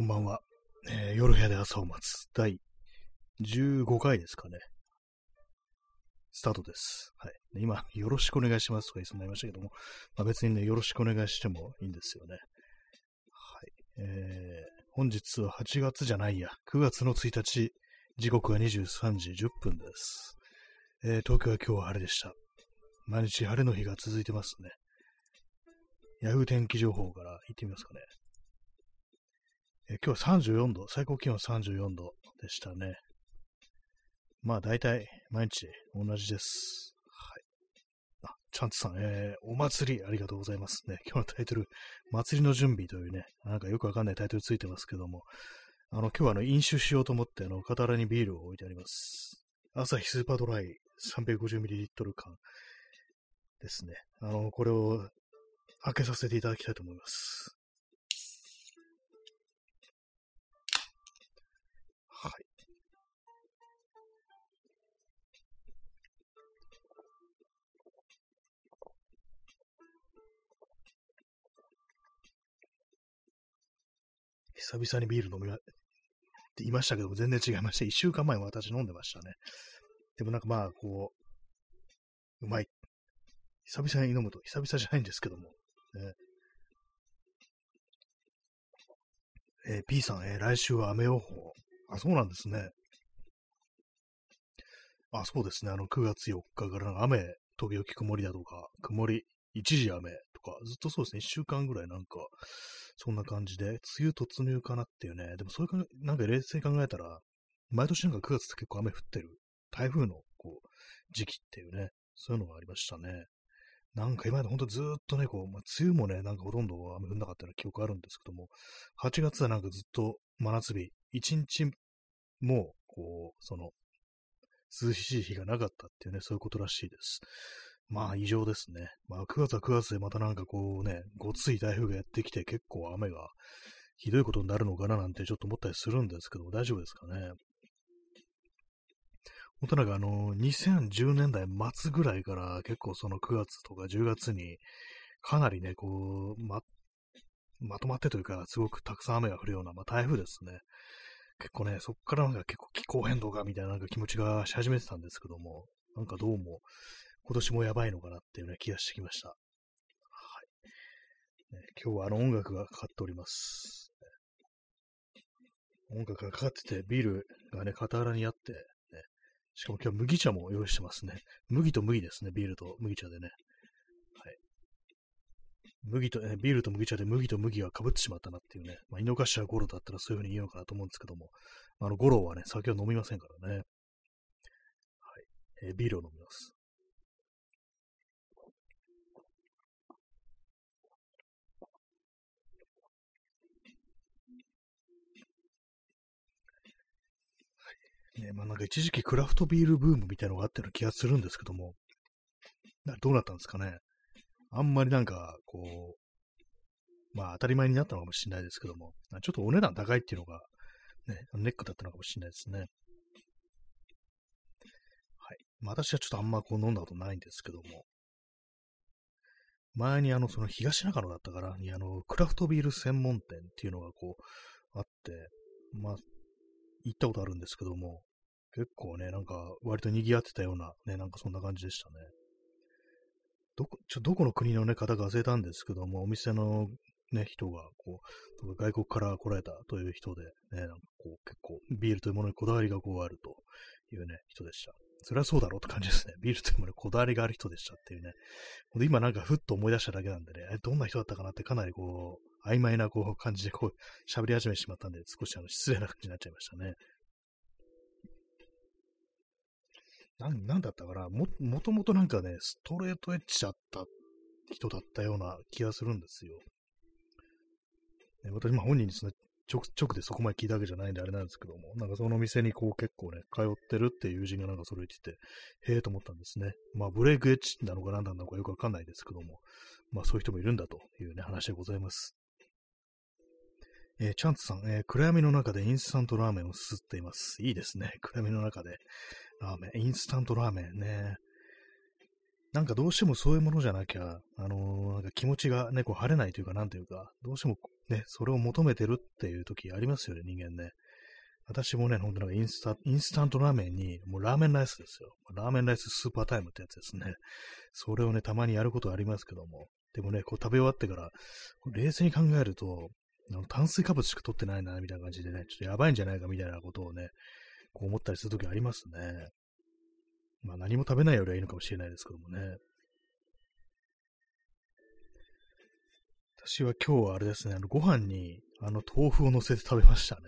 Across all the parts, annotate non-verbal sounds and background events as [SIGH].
こんばんは。えー、夜部屋で朝を待つ。第15回ですかね。スタートです。はい。今、よろしくお願いしますとか言いそうになりましたけども、まあ、別にね、よろしくお願いしてもいいんですよね。はい。えー、本日は8月じゃないや、9月の1日、時刻は23時10分です。えー、東京は今日は晴れでした。毎日晴れの日が続いてますね。ヤフー天気情報から行ってみますかね。え、今日34度、最高気温34度でしたね。まあ大体毎日同じです。はい。あ、チャンツさん、えー、お祭りありがとうございますね。今日のタイトル、祭りの準備というね、なんかよくわかんないタイトルついてますけども、あの、今日はあの、飲酒しようと思って、あの、傍らにビールを置いてあります。朝日スーパードライ 350ml 缶ですね。あの、これを開けさせていただきたいと思います。はい。久々にビール飲みって言いましたけども、全然違いました。一週間前も私飲んでましたね。でもなんかまあ、こう、うまい。久々に飲むと、久々じゃないんですけども。ね、えー、P さん、えー、来週は雨予報。あ、そうなんですね。あ、そうですね。あの、9月4日から雨、時々曇りだとか、曇り、一時雨とか、ずっとそうですね。1週間ぐらいなんか、そんな感じで、梅雨突入かなっていうね。でもそれか、なんか冷静に考えたら、毎年なんか9月って結構雨降ってる。台風の、こう、時期っていうね。そういうのがありましたね。なんか今までほんとずっとね、こう、まあ、梅雨もね、なんかほとんど雨降んなかったような記憶あるんですけども、8月はなんかずっと真夏日、1日も、こう、その、涼しい日がなかったっていうね、そういうことらしいです。まあ異常ですね。まあ9月は9月でまたなんかこうね、ごつい台風がやってきて結構雨がひどいことになるのかななんてちょっと思ったりするんですけど、大丈夫ですかね？本当なんかあの、2010年代末ぐらいから結構その9月とか10月にかなりね、こう、ま、まとまってというか、すごくたくさん雨が降るような、まあ、台風ですね。結構ね、そっからなんか結構気候変動がみたいななんか気持ちがし始めてたんですけども、なんかどうも、今年もやばいのかなっていうね、気がしてきました。はい。ね、今日はあの音楽がかかっております。音楽がかかってて、ビールがね、傍らにあって、しかも今日麦茶も用意してますね。麦と麦ですね、ビールと麦茶でね。はい。麦と、ね、ビールと麦茶で麦と麦が被ってしまったなっていうね。まあ、井の頭五郎だったらそういうふうに言うのかなと思うんですけども、あの、五郎はね、酒を飲みませんからね。はい。えー、ビールを飲みます。ね、まあなんか一時期クラフトビールブームみたいなのがあったような気がするんですけども、どうなったんですかね。あんまりなんか、こう、まあ当たり前になったのかもしれないですけども、ちょっとお値段高いっていうのが、ね、ネックだったのかもしれないですね。はい。まあ、私はちょっとあんまこう飲んだことないんですけども、前にあの、その東中野だったからに、あの、クラフトビール専門店っていうのがこう、あって、まあ、行ったことあるんですけども、結構ね、なんか割と賑わってたような、ね、なんかそんな感じでしたね。どこ、ちょ、どこの国のね、方か忘れたんですけども、お店のね、人が、こう、外国から来られたという人で、ね、なんかこう、結構、ビールというものにこだわりがこうあるというね、人でした。それはそうだろうって感じですね。ビールというものにこだわりがある人でしたっていうね。今なんかふっと思い出しただけなんでね、どんな人だったかなってかなりこう、曖昧なこう感じでこう、喋り始めてしまったんで、少しあの失礼な感じになっちゃいましたね。なん、だったかな？も、もともとなんかね、ストレートエッジだった人だったような気がするんですよ。ね、私、まあ本人にですね、直、直でそこまで聞いたわけじゃないんであれなんですけども、なんかそのお店にこう結構ね、通ってるっていう友人がなんかそれ言ってて、へえと思ったんですね。まあブレイクエッジなのか何なのかよくわかんないですけども、まあそういう人もいるんだというね、話でございます。えー、チャンツさん、えー、暗闇の中でインスタントラーメンをすすっています。いいですね。暗闇の中でラーメン、インスタントラーメンね。なんかどうしてもそういうものじゃなきゃ、あのーなんか気持ちがね、こう晴れないというか、なんというか、どうしてもね、それを求めてるっていう時ありますよね、人間ね。私もね、ほんとなんかインスタ、インスタントラーメンに、もうラーメンライスですよ。ラーメンライススーパータイムってやつですね。それをね、たまにやることありますけども。でもね、こう食べ終わってから、冷静に考えると、炭水化物しか取ってないな、みたいな感じでね、ちょっとやばいんじゃないかみたいなことをね、こう思ったりするときありますね。まあ何も食べないよりはいいのかもしれないですけどもね。私は今日はあれですね、あのご飯にあの豆腐を乗せて食べましたね。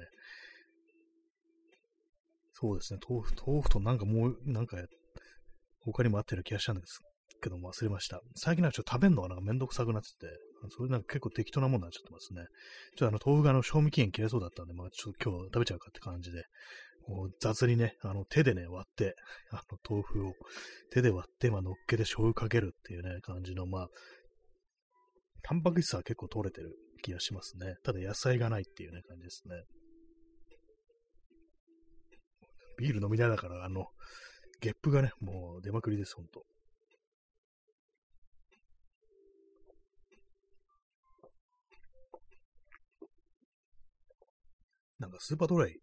そうですね、豆腐、豆腐となんかもう、なんか他にもあったような気がしたんですけども忘れました。最近なんかちょっと食べるのがなんかめんどくさくなってて、それなんか結構適当なもんになっちゃってますね。ちょっとあの豆腐があの賞味期限切れそうだったんで、まあちょっと今日食べちゃうかって感じで、こう雑にね、あの手でね、割って、[LAUGHS] あの豆腐を手で割って、まあ乗っけて醤油かけるっていうね、感じの、まあ、タンパク質は結構取れてる気がしますね。ただ野菜がないっていうね、感じですね。ビール飲みながら、あの、ゲップがね、もう出まくりです、ほんと。なんかスーパードライ、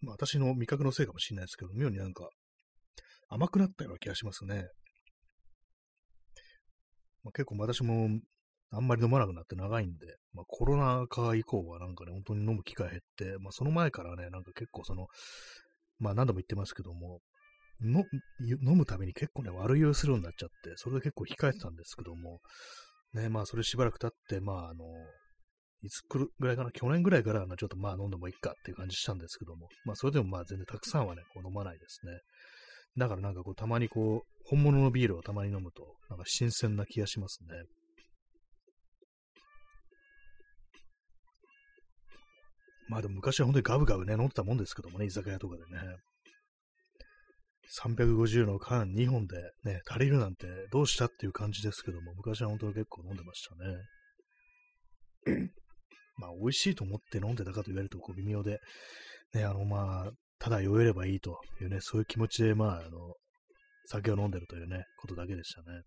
まあ私の味覚のせいかもしれないですけど、妙になんか甘くなったような気がしますね。まあ、結構私もあんまり飲まなくなって長いんで、まあ、コロナ禍以降はなんかね、本当に飲む機会減って、まあ、その前からね、なんか結構その、まあ何度も言ってますけども、飲むために結構ね、悪酔いするようになっちゃって、それで結構控えてたんですけども、ね、まあそれしばらく経って、まああの、いつ来るぐらいかな、去年ぐらいからちょっとまあ飲んでもいいかっていう感じしたんですけども、まあそれでもまあ全然たくさんはね、こう飲まないですね。だからなんかこうたまにこう、本物のビールをたまに飲むと、なんか新鮮な気がしますね。まあでも昔は本当にガブガブね、飲んでたもんですけどもね、居酒屋とかでね。350の缶2本でね、足りるなんてどうしたっていう感じですけども、昔は本当に結構飲んでましたね。まあ、美味しいと思って飲んでたかと言われるとこう微妙で、ね、あの、まあ、ただ酔えればいいというね、そういう気持ちで、まあ、あの、酒を飲んでるというね、ことだけでしたね。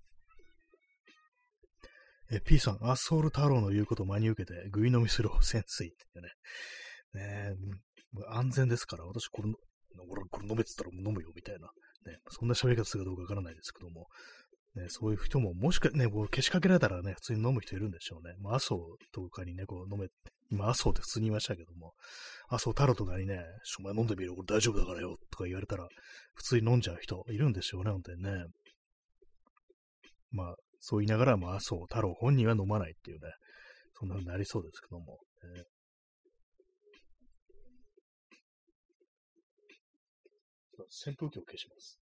え、P さん、アソール太郎の言うことを真に受けて、ぐい飲みする潜水ってね、ね安全ですから、私これ、俺これ飲めてたら飲むよみたいな、ね、そんな喋り方するかどうかわからないですけども、ね、そういう人も、もしかね、こう、消しかけられたらね、普通に飲む人いるんでしょうね。まあ、麻生とかにね、こう、飲め、今、麻生って普通に言いましたけども、麻生太郎とかにね、お前飲んでみろ、これ大丈夫だからよ、とか言われたら、普通に飲んじゃう人いるんでしょうね、本当にね。まあ、そう言いながら、まあ、麻生太郎本人は飲まないっていうね、そんな風になりそうですけども。え扇風機を消します。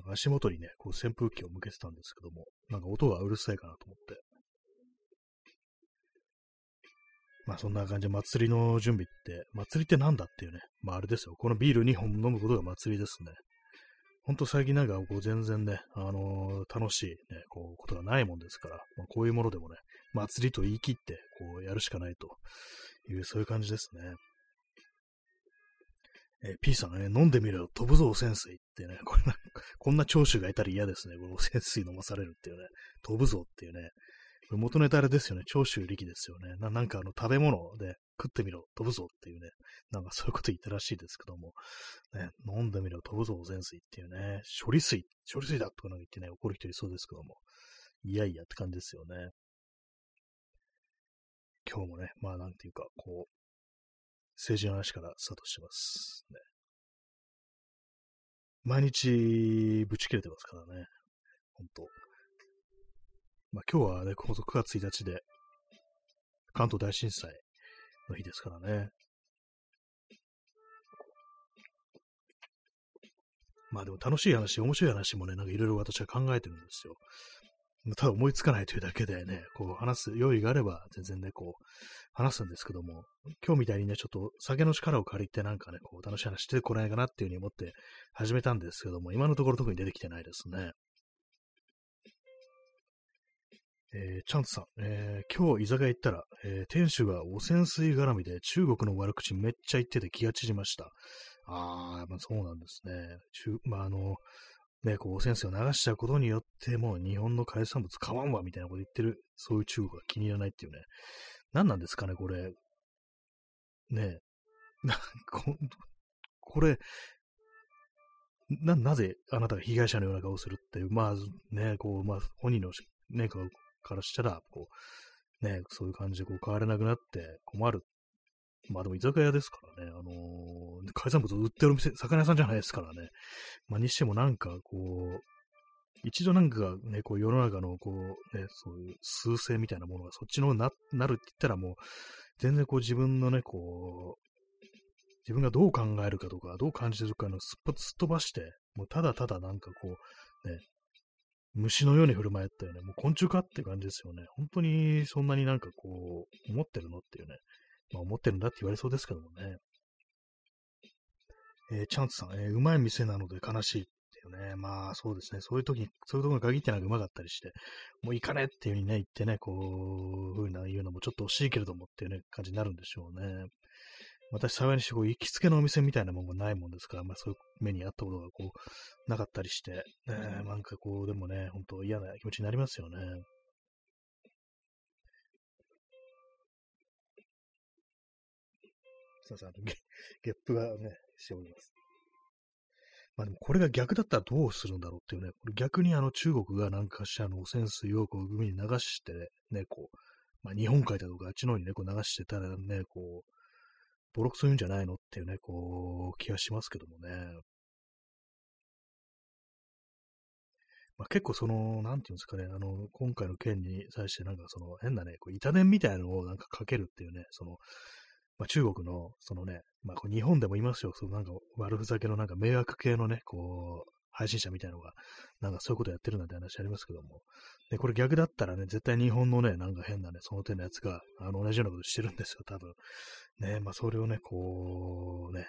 足元にね、こう扇風機を向けてたんですけども、なんか音がうるさいかなと思って。まあそんな感じで祭りの準備って、祭りってなんだっていうね、まああれですよ。このビール2本飲むことが祭りですね。ほんと最近なんかこう全然ね、あのー、楽しいね、こうことがないもんですから、まあ、こういうものでもね、祭りと言い切ってこうやるしかないという、そういう感じですね。えー、P さんがね、飲んでみろ、飛ぶぞ、汚染水ってね、これな、こんな長州がいたら嫌ですね。この汚染水飲まされるっていうね、飛ぶぞっていうね。元ネタあれですよね、長州力ですよね。ななんかあの、食べ物で食ってみろ、飛ぶぞっていうね、なんかそういうこと言ったらしいですけども、ね、飲んでみろ、飛ぶぞ、汚染水っていうね、処理水、処理水だとかなんか言ってね、怒る人いそうですけども、いやいやって感じですよね。今日もね、まあなんていうか、こう、政治の話からスタートします。ね、毎日、ぶち切れてますからね。本当まあ今日はね、9月1日で、関東大震災の日ですからね。まあでも楽しい話、面白い話もね、なんかいろいろ私は考えてるんですよ。ただ思いつかないというだけでね、こう話す用意があれば全然ね、こう話すんですけども、今日みたいにね、ちょっと酒の力を借りてなんかね、こう楽しい話してこないかなっていうふうに思って始めたんですけども、今のところ特に出てきてないですね。えー、チャンツさん、えー、今日居酒屋行ったら、えー、店主が汚染水絡みで中国の悪口めっちゃ言ってて気が散りました。あー、まあ、そうなんですね。中まあ、あの、ね、こう、汚染水を流しちゃうことによって、もう日本の海産物買わんわ、みたいなこと言ってる、そういう中国が気に入らないっていうね。何なんですかね、これ。ねえ [LAUGHS] な、ここれ、な、なぜあなたが被害者のような顔をするっていう、まあね、こう、まあ本人のね、顔からしたら、こう、ね、そういう感じでこう変われなくなって困る。まあでも居酒屋ですからね、あのー、海産物売ってるお店、魚屋さんじゃないですからね。まあにしてもなんかこう、一度なんかね、こう世の中のこう、ね、そういう数勢みたいなものがそっちのななるって言ったらもう、全然こう自分のね、こう、自分がどう考えるかとか、どう感じてるかのすっすっ飛ばして、もうただただなんかこう、ね、虫のように振る舞ったよね。もう昆虫かって感じですよね。本当にそんなになんかこう、思ってるのっていうね。まあ思ってるんだって言われそうですけどもね。えー、チャンツさん、えー、うまい店なので悲しいっていうね。まあそうですね。そういう時に、そういうところに限ってなんかうまかったりして、もう行かねっていう風にね、言ってね、こう、ふうな言うのもちょっと惜しいけれどもっていうね、感じになるんでしょうね。私、幸いにして、こう、行きつけのお店みたいなものがないもんですから、まあ、そういう目にあったことが、こう、なかったりして、ね、なんかこう、でもね、本当嫌な気持ちになりますよね。すいません、あのゲップがね、しております。まあでもこれが逆だったらどうするんだろうっていうね、逆にあの中国がなんかしらの汚染水をこう海に流してね、こう、まあ日本海だとかあっちの方にね、こう流してたらね、こう、ボロクソ言うんじゃないのっていうね、こう、気がしますけどもね。まあ、結構その、なんていうんですかね、あの、今回の件に際してなんかその変なね、こう板伝みたいなのをなんかかけるっていうね、その、まあ、中国の、そのね、まあ、こう日本でもいますよ、そのなんか悪ふざけのなんか迷惑系のね、こう、配信者みたいなのが、なんかそういうことやってるなんて話ありますけども。で、これ逆だったらね、絶対日本のね、なんか変なね、その手のやつが、あの、同じようなことしてるんですよ、多分。ね、まあ、それをね、こう、ね、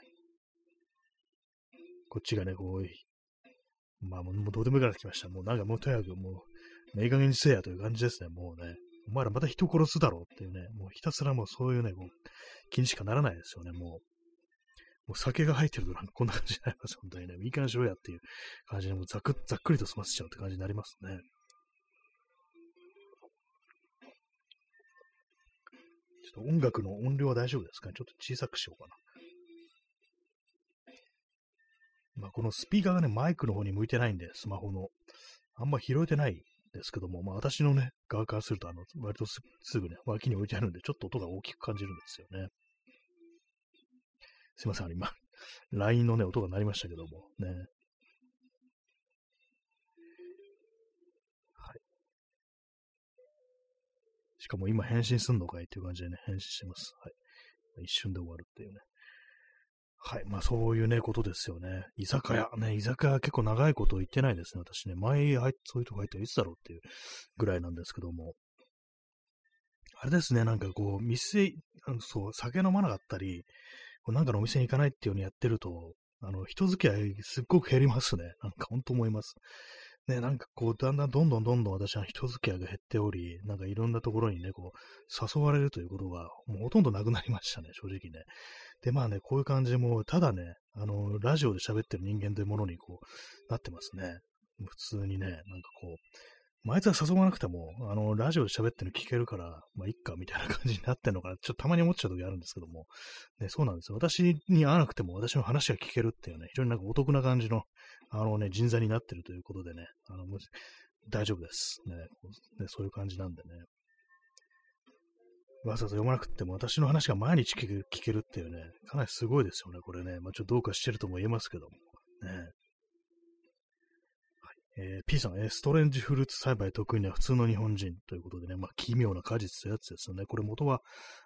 こっちがね、こう、まあ、もうどうでもいいから来ました。もうなんかもうとにかくもう、明確にせえやという感じですね、もうね。お前らまた人殺すだろうっていうね、もうひたすらもうそういうね、こう気にしかならないですよね、もう。もう酒が入ってるとなんかこんな感じになります、本当にね。いい感じしろやっていう感じで、もうざくざっくりと済ませちゃうって感じになりますね。ちょっと音楽の音量は大丈夫ですか？ねちょっと小さくしようかな。まあ、このスピーカーがね、マイクの方に向いてないんで、スマホの。あんま拾えてないですけども、まあ私のね、側からすると、あの、割とすぐね、脇に置いてあるんで、ちょっと音が大きく感じるんですよね。すいません、今、[LAUGHS] LINE のね、音が鳴りましたけども、ね。はい。しかも今返信すんのかいっていう感じでね、返信してます。はい。一瞬で終わるっていうね。はい。まあそういうね、ことですよね。居酒屋。ね、居酒屋結構長いこと言ってないですね。私ね、前、そういうとこ入ったらいつだろうっていうぐらいなんですけども。あれですね、なんかこう、店、そう、酒飲まなかったり、なんかのお店に行かないっていうのをやってると、あの、人付き合いすっごく減りますね。なんか本当思います。ね、なんかこう、だんだんどんどんどんどん私は人付き合いが減っており、なんかいろんなところにね、こう、誘われるということが、もうほとんどなくなりましたね、正直ね。で、まあね、こういう感じでもう、ただね、あの、ラジオで喋ってる人間というものにこう、なってますね。普通にね、なんかこう、まあ、あいつは誘わなくても、あの、ラジオで喋ってるの聞けるから、まあ、いっか、みたいな感じになってんのかな。ちょっとたまに思っちゃう時あるんですけども。ね、そうなんですよ。私に会わなくても私の話が聞けるっていうね、非常になんかお得な感じの、あのね、人材になってるということでね、あの、大丈夫です。ね、ねそういう感じなんでね。わざわざ読まなくても私の話が毎日聞ける聞けるっていうね、かなりすごいですよね、これね。まあ、ちょっとどうかしてるとも言えますけども。ね。えー、P さん、えー、ストレンジフルーツ栽培得意な普通の日本人ということでね、まあ、奇妙な果実というやつですよね。これ元は、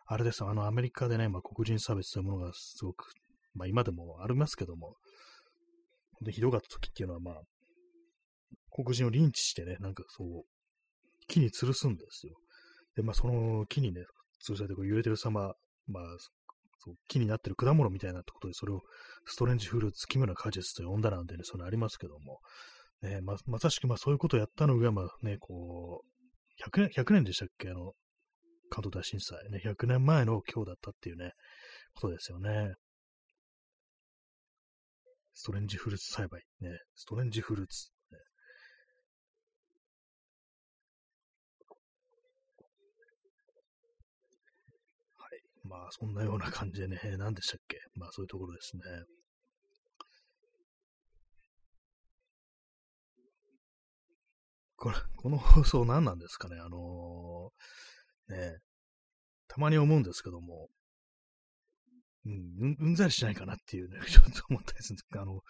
あれです、あの、アメリカでね、まあ、黒人差別というものがすごく、まあ、今でもありますけども、本当にひどかった時っていうのは、まあ、黒人をリンチしてね、なんかそう、木に吊るすんですよ。で、まあ、その木にね、吊るされてこう揺れてる様、まあ、そう木になってる果物みたいなってことで、それをストレンジフルーツ、奇妙な果実と呼んだなんてね、それありますけども、ね、ままさしくまあそういうことをやったのが、まあね、こう、100年、100年でしたっけ？あの、関東大震災ね、100年前の今日だったっていうね、ことですよね。ストレンジフルーツ栽培。ね、ストレンジフルーツ。まあ、そんなような感じでね、[LAUGHS] 何でしたっけ？まあ、そういうところですね。これ、この放送何なんですかね？あのー、ね、たまに思うんですけども、うん、うんざりしないかなっていうね、[LAUGHS] ちょっと思ったりするんですけどあの、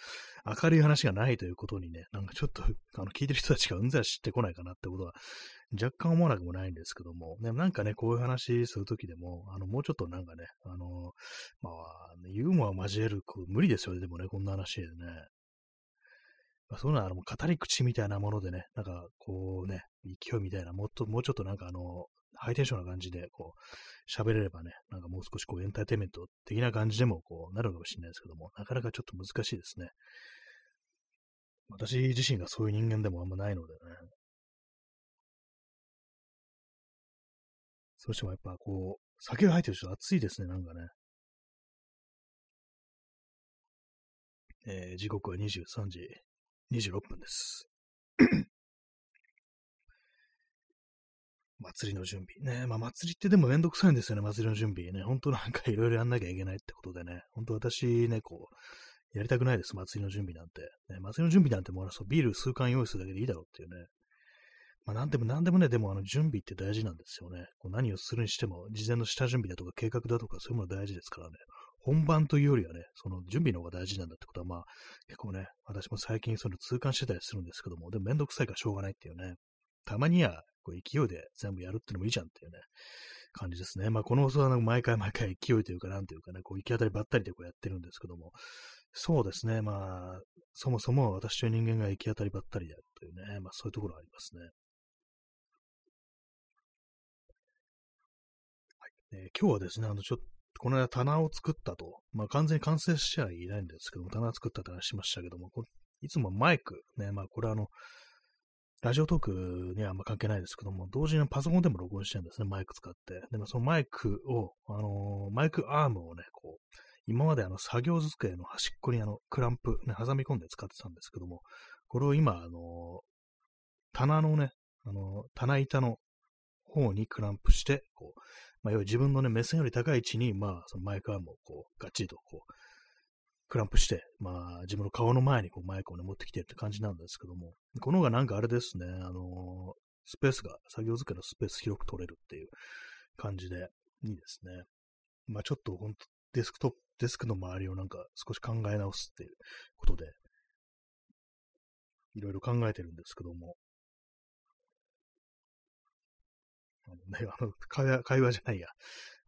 明るい話がないということにね、なんかちょっと、[LAUGHS] あの、聞いてる人たちがうんざりしてこないかなってことは、若干思わなくもないんですけども、ね、なんかね、こういう話するときでも、あの、もうちょっとなんかね、あの、まあ、ユーモアを交える、こう無理ですよね、でもね、こんな話でね。まあ、そういうのは、あの、語り口みたいなものでね、なんか、こうね、勢いみたいな、もっと、もうちょっとなんかあの、ハイテンションな感じで、こう、喋れればね、なんかもう少しこう、エンターテイメント的な感じでも、こう、なるかもしれないですけども、なかなかちょっと難しいですね。私自身がそういう人間でもあんまないのでね。そしてもやっぱこう、酒が入ってる人暑いですね、なんかね。えー、時刻は23時26分です。祭りの準備。ねまあ祭りってでもめんどくさいんですよね、祭りの準備。ね、本当なんかいろいろやんなきゃいけないってことでね、本当私ね、こう、やりたくないです、祭りの準備なんて。ね、祭りの準備なんてもうそうビール数缶用意するだけでいいだろうっていうね。まあなんでもなんでもね、でもあの準備って大事なんですよね。こう何をするにしても、事前の下準備だとか計画だとかそういうもの大事ですからね。本番というよりはね、その準備の方が大事なんだってことは、まあ、結構ね、私も最近その痛感してたりするんですけども、でもめんどくさいからしょうがないっていうね。たまにはこう勢いで全部やるってのもいいじゃんっていうね、感じですね。まあ、この放送は毎回毎回勢いというか、なんというかね、こう行き当たりばったりでこうやってるんですけども、そうですね、まあ、そもそも私という人間が行き当たりばったりであるというね、まあそういうところありますね。はい。えー、今日はですね、あの、ちょっと、この間棚を作ったと、まあ完全に完成しちゃいないんですけども、棚を作ったって話しましたけども、いつもマイク、ね、まあこれはあの、ラジオトークにはあんま関係ないですけども、同時にパソコンでも録音してるんですね、マイク使って。でもそのマイクを、あのー、マイクアームをね、こう、今まであの作業机の端っこにあのクランプ、ね、挟み込んで使ってたんですけども、これを今、あのー、棚のね、あのー、棚板の方にクランプして、こう、まあ、要は自分のね、目線より高い位置に、まあ、そのマイクアームをこう、がっちりとこう、クランプして、まあ、自分の顔の前にこうマイクをね、持ってきてるって感じなんですけども、この方がなんかあれですね、あの、スペースが、作業机のスペース広く取れるっていう感じで、いいですね。まあちょっとほんと、デスクトップ、デスクの周りをなんか少し考え直すっていうことで、いろいろ考えてるんですけども、あのね、あの会話、会話じゃないや。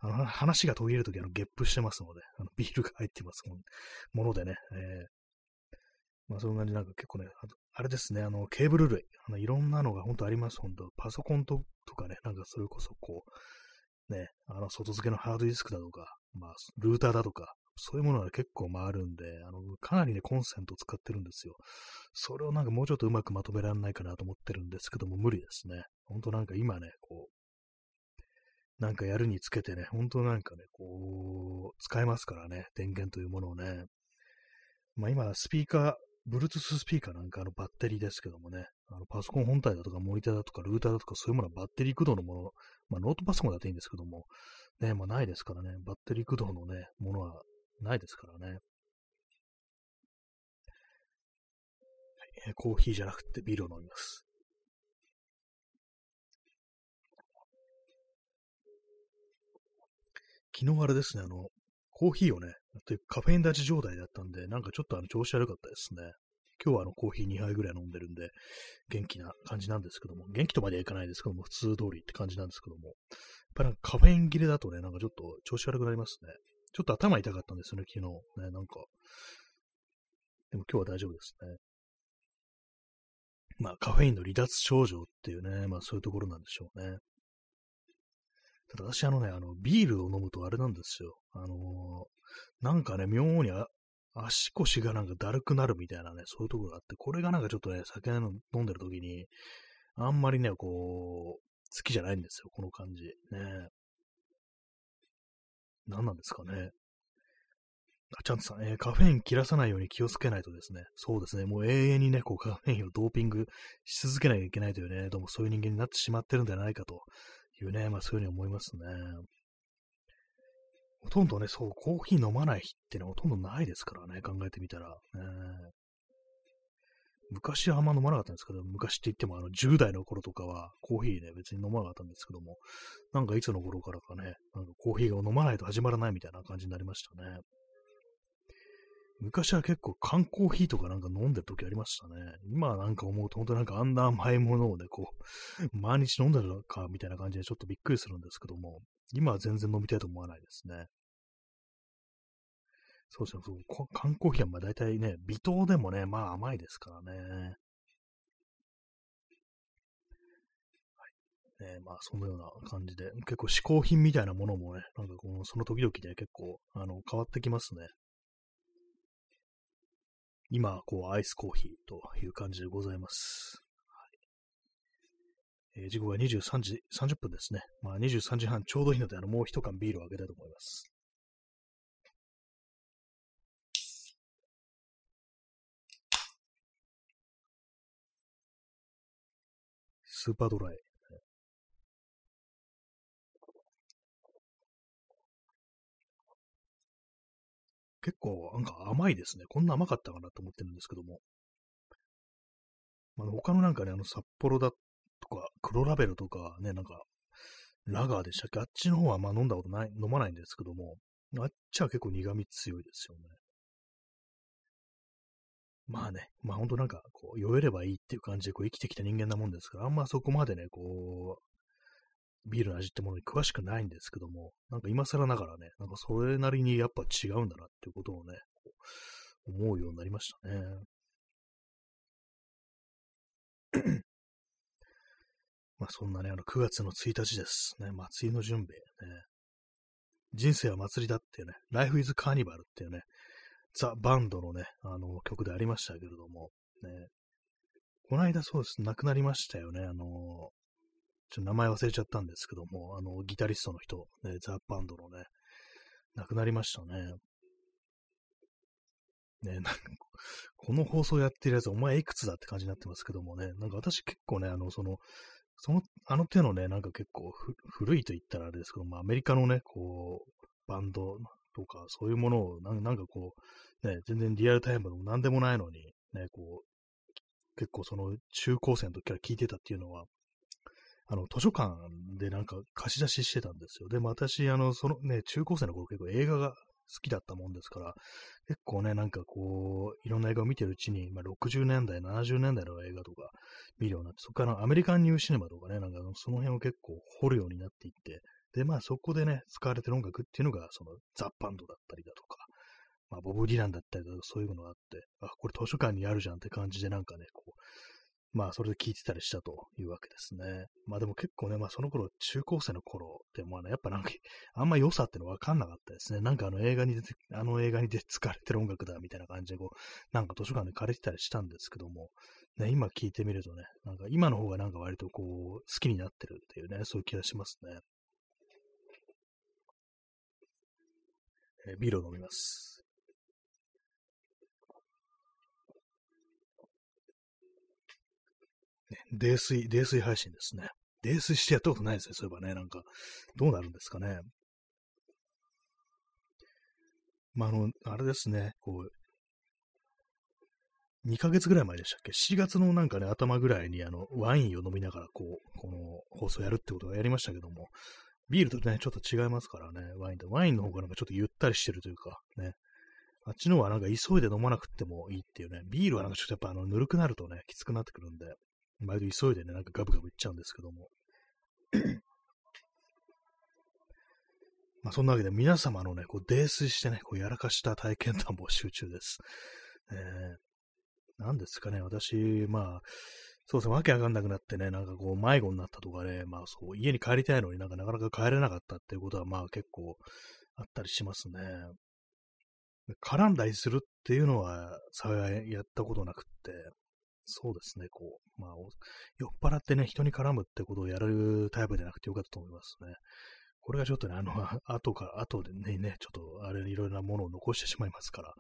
あの、話が途切れるとき、あの、ゲップしてますので、あの、ビールが入ってますものでね、えー、まあ、そんなになんか結構ね、ああれですね、あの、ケーブル類、あの、いろんなのが本当あります、本当パソコンととかね、なんかそれこそこう、ね、あの、外付けのハードディスクだとか、まあ、ルーターだとか、そういうものが結構回るんで、あの、かなりね、コンセント使ってるんですよ。それをなんかもうちょっとうまくまとめられないかなと思ってるんですけども、無理ですね。ほんとなんか今ね、こう、なんかやるにつけてね、ほんとなんかね、こう、使えますからね、電源というものをね。まあ今、スピーカー、Bluetooth スピーカーなんかのバッテリーですけどもね、あのパソコン本体だとかモニターだとかルーターだとかそういうものはバッテリー駆動のもの、まあノートパソコンだっていいんですけども、ね、まあないですからね、バッテリー駆動のね、ものはないですからね。コーヒーじゃなくてビールを飲みます。昨日あれですね、あの、コーヒーをね、カフェイン立ち状態だったんで、なんかちょっとあの調子悪かったですね。今日はあのコーヒー2杯ぐらい飲んでるんで、元気な感じなんですけども、元気とまではいかないですけども、普通通りって感じなんですけども、やっぱりなんかカフェイン切れだとね、なんかちょっと調子悪くなりますね。ちょっと頭痛かったんですよね、昨日。ね、なんか。でも今日は大丈夫ですね。まあ、カフェインの離脱症状っていうね、まあそういうところなんでしょうね。ただ私あのね、あの、ビールを飲むとあれなんですよ。あのー、なんかね、妙に足腰がなんかだるくなるみたいなね、そういうところがあって、これがなんかちょっとね、酒飲んでる時に、あんまりね、こう、好きじゃないんですよ、この感じ。ね。何なんですかね。あ、ちゃんとさん、えー、カフェイン切らさないように気をつけないとですね。そうですね。もう永遠にね、こうカフェインをドーピングし続けなきゃいけないというね、どうもそういう人間になってしまってるんじゃないかというね、まあそういうふうに思いますね。ほとんどね、そう、コーヒー飲まない日ってのはほとんどないですからね、考えてみたら。えー、昔はあんま飲まなかったんですけど、昔って言ってもあの10代の頃とかはコーヒーね、別に飲まなかったんですけども、なんかいつの頃からかね、なんかコーヒーを飲まないと始まらないみたいな感じになりましたね。昔は結構缶コーヒーとかなんか飲んでる時ありましたね。今なんか思うと本当なんかあんな甘いものをね、こう、[LAUGHS] 毎日飲んでるかみたいな感じでちょっとびっくりするんですけども、今は全然飲みたいと思わないですね。そうですね、そう缶コーヒーはまあ大体ね、微糖でもね、まあ甘いですからね。ね、まあ、そのような感じで、結構嗜好品みたいなものもね、なんかこの、その時々で結構、あの、変わってきますね。今、こう、アイスコーヒーという感じでございます。はいえー、時刻は23時30分ですね。まあ、23時半ちょうどいいので、あの、もう一缶ビールをあげたいと思います。スーパードライ。結構なんか甘いですね。こんな甘かったかなと思ってるんですけども。まあ、他のなんかね、あの札幌だとか、黒ラベルとかね、なんか、ラガーでしたっけ？あっちの方はまあ飲んだことない、飲まないんですけども、あっちは結構苦味強いですよね。まあね、まあ本当なんか、こう、酔えればいいっていう感じでこう生きてきた人間なもんですから、あんまそこまでね、こう、ビールの味ってものに詳しくないんですけども、なんか今更ながらね、なんかそれなりにやっぱ違うんだなっていうことをね、思うようになりましたね。[CLEARS THROAT] まあそんなね、あの9月の1日です。ね、祭りの準備。ね、人生は祭りだっていうね、Life is Carnival っていうね、ザ・バンドのね、あの曲でありましたけれども、ね、この間そうです、亡くなりましたよね、あのちょっと名前忘れちゃったんですけども、あの、ギタリストの人、ね、ザ・バンドのね、亡くなりましたね。ね、なんか、この放送やってるやつ、お前いくつだって感じになってますけどもね、なんか私結構ね、あの、その、その、あの手のね、なんか結構古いと言ったらあれですけど、まあ、アメリカのね、こう、バンドとか、そういうものをなん、なんかこう、ね、全然リアルタイムでも何でもないのに、ね、こう、結構その中高生の時から聞いてたっていうのは、あの、図書館でなんか貸し出ししてたんですよ。でも私、あの、そのね、中高生の頃結構映画が好きだったもんですから、結構ね、なんかこう、いろんな映画を見てるうちに、まあ、60年代、70年代の映画とか見るようになって、そこからアメリカンニューシネマとかね、なんかその辺を結構掘るようになっていって、で、まあそこでね、使われてる音楽っていうのが、そのザ・バンドだったりだとか、まあボブ・ディランだったりだとか、そういうのがあって、あ、これ図書館にあるじゃんって感じでなんかね、こう、まあ、それで聞いてたりしたというわけですね。まあでも結構ね、まあその頃、中高生の頃って、まあね、やっぱなんか、あんま良さってのわかんなかったですね。なんかあの映画に出て、あの映画に出て使われてる音楽だみたいな感じで、こう、なんか図書館で借りてたりしたんですけども、ね、今聞いてみるとね、なんか今の方がなんか割とこう、好きになってるっていうね、そういう気がしますね。え、ビールを飲みます。泥酔、泥酔配信ですね。泥酔してやったことないですね、そういえばね。なんか、どうなるんですかね。まあ、あの、あれですね、こう、2ヶ月ぐらい前でしたっけ ?7 月のなんかね、頭ぐらいにあの、ワインを飲みながら、こう、この放送やるってことをやりましたけども、ビールとね、ちょっと違いますからね、ワインと。ワインの方がなんかちょっとゆったりしてるというか、ね。あっちの方はなんか急いで飲まなくてもいいっていうね。ビールはなんかちょっとやっぱあの、ぬるくなるとね、きつくなってくるんで、毎度急いでね、なんかガブガブいっちゃうんですけども。[COUGHS] まあそんなわけで皆様のね、こう泥酔してね、こうやらかした体験談募集中です。えー、何ですかね、私、まあ、そうですね、わけわかんなくなってね、なんかこう迷子になったとかね、まあそう、家に帰りたいのになんかなかなか帰れなかったっていうことはまあ結構あったりしますね。絡んだりするっていうのは幸いやったことなくって、そうですね、こう、まあ、酔っ払ってね、人に絡むってことをやるタイプでなくてよかったと思いますね。これがちょっとね、あの、[LAUGHS] 後から、後でね、ちょっと、あれ、いろいろなものを残してしまいますから。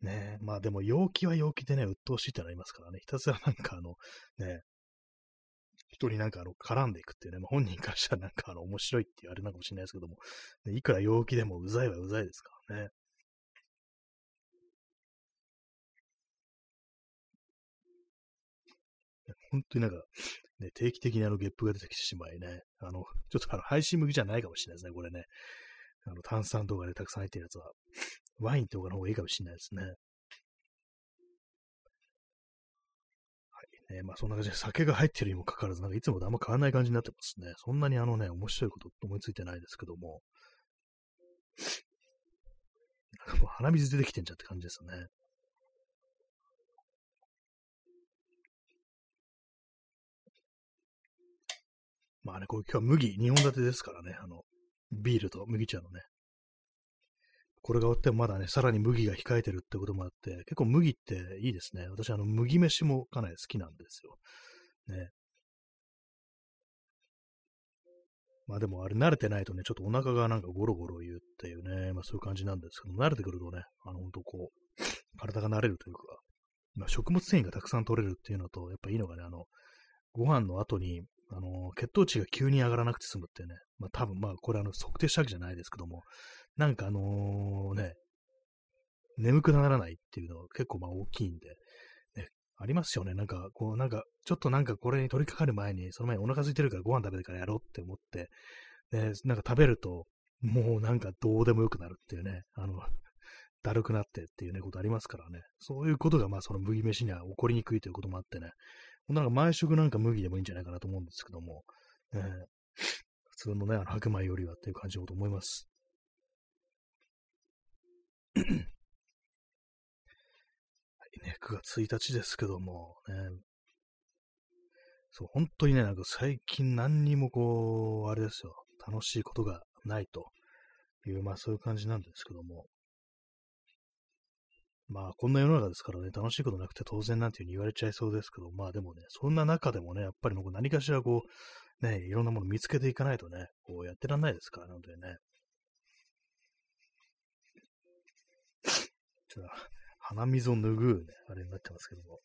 ね、まあでも、陽気は陽気でね、鬱陶しいってなりますからね、ひたすらなんかあの、ね、人になんかあの絡んでいくっていうね、まあ、本人からしたらなんかあの面白いっていうあれなのかもしれないですけども、ね、いくら陽気でもうざいはうざいですからね。本当になんか、ね、定期的にあのゲップが出てきてしまいね、あの、ちょっとあの配信向きじゃないかもしれないですね、これね。あの炭酸とかでたくさん入ってるやつは。ワインとかの方がいいかもしれないですね。はいね。まあそんな感じで酒が入ってるにもかかわらず、なんかいつもとあんま変わらない感じになってますね。そんなにあのね、面白いこと思いついてないですけども。なんかもう鼻水出てきてんじゃんって感じですよね。まあね、こう今日は麦2本立てですからね、あの、ビールと麦茶のね。これが終わってもまだね、さらに麦が控えてるってこともあって、結構麦っていいですね。私、あの、麦飯もかなり好きなんですよ。ね。まあでもあれ慣れてないとね、ちょっとお腹がなんかゴロゴロ言うっていうね、まあそういう感じなんですけど、慣れてくるとね、あの、ほんとこう、体が慣れるというか、まあ食物繊維がたくさん取れるっていうのと、やっぱいいのがね、あの、ご飯の後に、あの、血糖値が急に上がらなくて済むってね、まあ多分まあこれあの測定したわけじゃないですけども、なんかあのね、眠くならないっていうのは結構まあ大きいんで、ね、ありますよね。なんかこうなんか、ちょっとなんかこれに取り掛かる前に、その前にお腹空いてるからご飯食べてからやろうって思って、で、なんか食べると、もうなんかどうでもよくなるっていうね、あの、[LAUGHS] だるくなってっていうね、ことありますからね。そういうことがまあその麦飯には起こりにくいということもあってね、なんか毎食なんか麦でもいいんじゃないかなと思うんですけども、え、普通のね、あの白米よりはっていう感じだと思います。[CLEARS THROAT] はいね、9月1日ですけども、ね、そう、本当にね、なんか最近何にもこう、あれですよ、楽しいことがないという、まあそういう感じなんですけども、まあ、こんな世の中ですからね、楽しいことなくて当然なんていうふうに言われちゃいそうですけど、まあでもね、そんな中でもね、やっぱりもう何かしらこう、ね、いろんなもの見つけていかないとね、こうやってらんないですから、なのでね。ちょっと、鼻水を拭うね、あれになってますけども。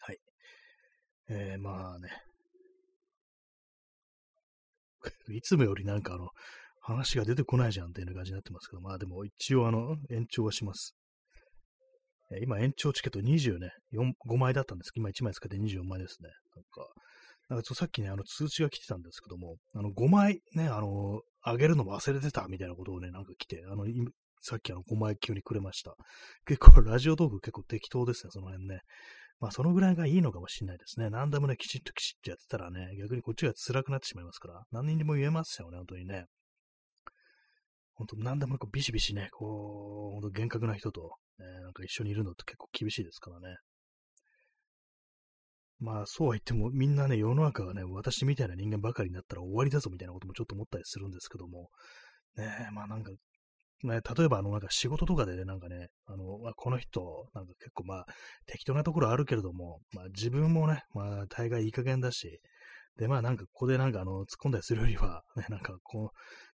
はい。えー、まあね。[LAUGHS] いつもよりなんかあの、話が出てこないじゃんっていう感じになってますけど、まあでも一応あの、延長はします。え今延長チケット24、5枚だったんですけど、今1枚使って24枚ですね。なんか、なんかさっきね、あの通知が来てたんですけども、あの5枚ね、あの、あげるのも忘れてたみたいなことをね、なんか来て、あの、さっきあの5枚急にくれました。結構ラジオトーク結構適当ですね、その辺ね。まあそのぐらいがいいのかもしれないですね。何でもね、きちっときちっとやってたらね、逆にこっちが辛くなってしまいますから、何にも言えますよね、本当にね。本当何でもこうビシビシね、こう、本当厳格な人と、ね、なんか一緒にいるのって結構厳しいですからね。まあ、そうは言っても、みんなね、世の中がね、私みたいな人間ばかりになったら終わりだぞみたいなこともちょっと思ったりするんですけども、ね、まあなんか、ね、例えばあの、なんか仕事とかでね、なんかね、あの、まあ、この人、なんか結構まあ、適当なところあるけれども、まあ自分もね、まあ大概いい加減だし、で、まあなんかここでなんかあの、突っ込んだりするよりは、ね、なんかこ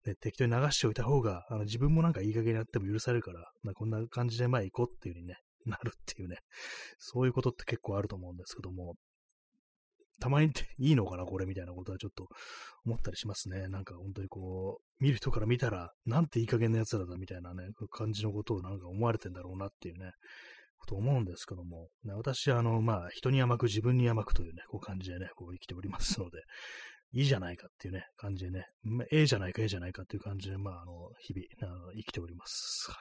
う、ね、適当に流しておいた方が、あの自分もなんかいい加減になっても許されるから、ま、こんな感じで前行こうっていう風にね、[LAUGHS] なるっていうね、そういうことって結構あると思うんですけども、たまにっていいのかな、これみたいなことはちょっと思ったりしますね。なんか本当にこう、見る人から見たら、なんていい加減な奴らだみたいなね、感じのことをなんか思われてんだろうなっていうね、と思うんですけども、ね、私は、あの、まあ、人に甘く自分に甘くというね、こう感じでね、こう生きておりますので、いいじゃないかっていうね、感じでね、まあええじゃないか、ええじゃないかっていう感じで、まあ、あの、日々、あの生きております。は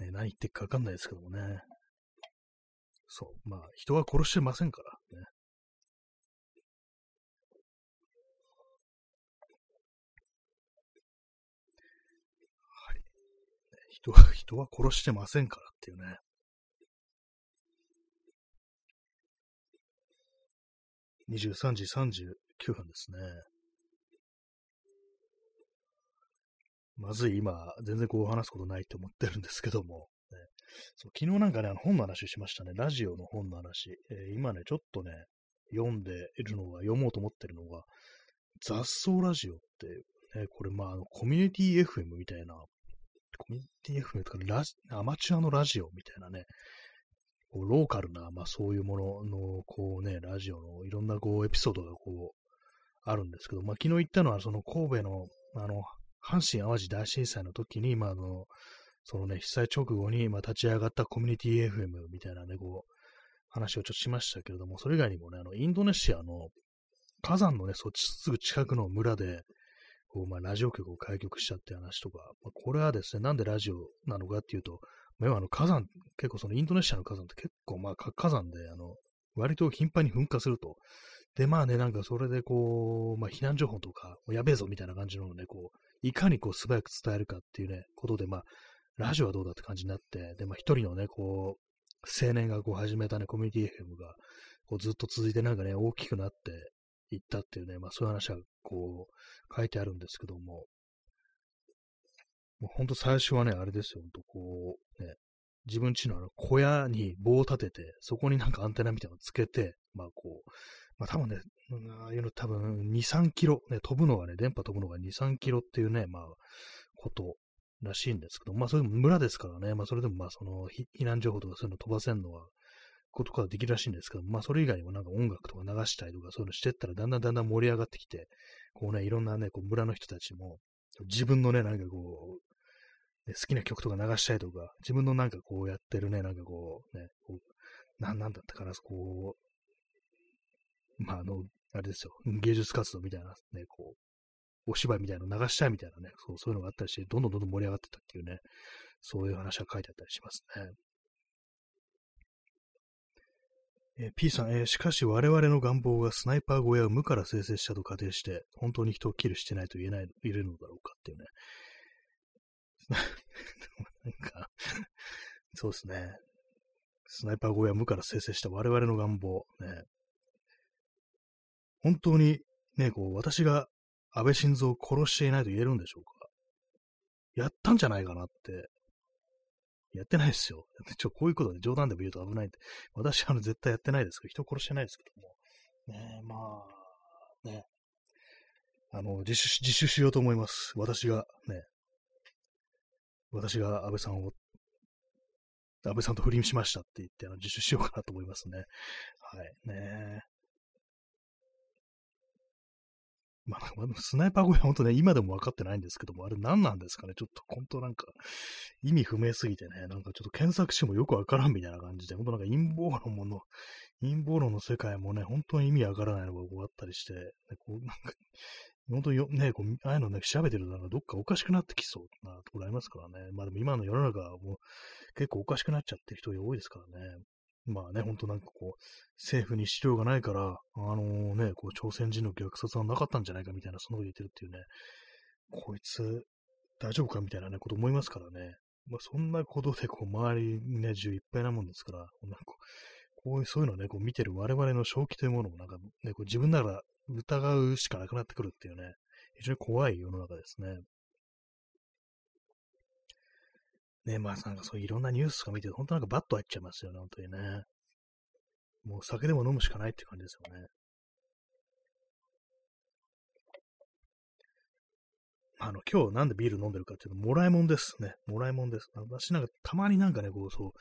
い。ね、何言ってるかわかんないですけどもね。そう。まあ、人は殺してませんからね。はい。人は、人は殺してませんからっていうね。23時39分ですね。まずい、今、全然こう話すことないと思ってるんですけども、ね、そう昨日なんかね、あの本の話しましたね。ラジオの本の話。えー、今ね、ちょっとね、読んでいるのが、読もうと思ってるのが、雑草ラジオっていう、ね、これまあ、コミュニティ FM みたいな、コミュニティ FM とかラアマチュアのラジオみたいなね、こうローカルな、まあそういうものの、こうね、ラジオのいろんなこうエピソードがこう、あるんですけど、まあ昨日言ったのはその神戸の、あの、阪神淡路大震災の時に、まああの、そのね、被災直後に、まあ、立ち上がったコミュニティ FM みたいなね、こう、話をちょっとしましたけれども、それ以外にもね、あの、インドネシアの火山のね、そっちすぐ近くの村で、こう、まあ、ラジオ局を開局したって話とか、まあ、これはですね、なんでラジオなのかっていうと、まあ、あの火山、結構そのインドネシアの火山って結構まあ火山で、あの、割と頻繁に噴火すると。で、まあね、なんかそれでこう、まあ避難情報とか、やべえぞみたいな感じのね、こう、いかにこう素早く伝えるかっていうね、ことで、まあ、ラジオはどうだって感じになって、で、まあ一人のね、こう、青年がこう始めたね、コミュニティ FM が、こうずっと続いてなんかね、大きくなっていったっていうね、まあそういう話はこう、書いてあるんですけども、もうほんと最初はね、あれですよ、ほんとこう、ね、自分家のあの小屋に棒を立てて、そこになんかアンテナみたいなのつけて、まあこう、まあ多分ね、ああいうの多分2、3キロ、ね、飛ぶのがね、電波飛ぶのが2、3キロっていうね、まあ、ことらしいんですけど、まあそれでも村ですからね、まあそれでもまあその避難情報とかそういうの飛ばせんのは、ことができるらしいんですけど、まあそれ以外にもなんか音楽とか流したりとかそういうのしてったらだんだんだんだん盛り上がってきて、こうね、いろんなね、こう村の人たちも自分のね、なんかこう、ね、好きな曲とか流したりとか、自分のなんかこうやってるね、なんかこう、ね、こうななんだったかな、こう、まああの、あれですよ、芸術活動みたいなね、こう、お芝居みたいなの流したいみたいなね、そうそういうのがあったりして、どんどんどんどん盛り上がってたっていうね、そういう話が書いてあったりしますね。え、P さん、えー、しかし我々の願望がスナイパー小屋を無から生成したと仮定して、本当に人をキルしてないと言えない、言えるのだろうかっていうね。なんかそうですね。スナイパー小屋無から生成した我々の願望、ね。本当にね、こう、私が安倍晋三を殺していないと言えるんでしょうかやったんじゃないかなって。やってないですよ。[LAUGHS] ちょ、こういうことで冗談でも言うと危ないんで。私はあの絶対やってないですけど、人殺してないですけども。ねまあ、ね。あの、自首、自首しようと思います。私が、ね。私が安倍さんを、安倍さんと不倫しましたって言って、あの自首しようかなと思いますね。はい。ねまあ、スナイパー小屋本当ね、今でも分かってないんですけども、あれ何なんですかね？ちょっと本当なんか、意味不明すぎてね、なんかちょっと検索してもよくわからんみたいな感じで、本当なんか陰謀論もの、陰謀論の世界もね、本当に意味わからないのがこうあったりして、ね、こうなんか、本当によ、ね、こう、ああいうのね、調べてるなんかどっかおかしくなってきそうなところありますからね。まあでも今の世の中はもう結構おかしくなっちゃってる人が多いですからね。まあね、ほんとなんかこう、政府に資料がないから、あのー、ね、こう、朝鮮人の虐殺はなかったんじゃないかみたいな、そのこと言ってるっていうね、こいつ、大丈夫かみたいなね、こと思いますからね。まあ、そんなことで、こう、周りにね、銃いっぱいなもんですから、なんかこういう、そういうのをね、こう見てる我々の正気というものを、なんかね、こう自分なら疑うしかなくなってくるっていうね、非常に怖い世の中ですね。ね、まあなんかそういろんなニュースとか見て、本当なんかバッと入っちゃいますよね、本当にね。もう酒でも飲むしかないって感じですよね。あの、今日なんでビール飲んでるかっていうと、もらいもんですね。もらいもんです。私なんかたまになんかね、こう、そう、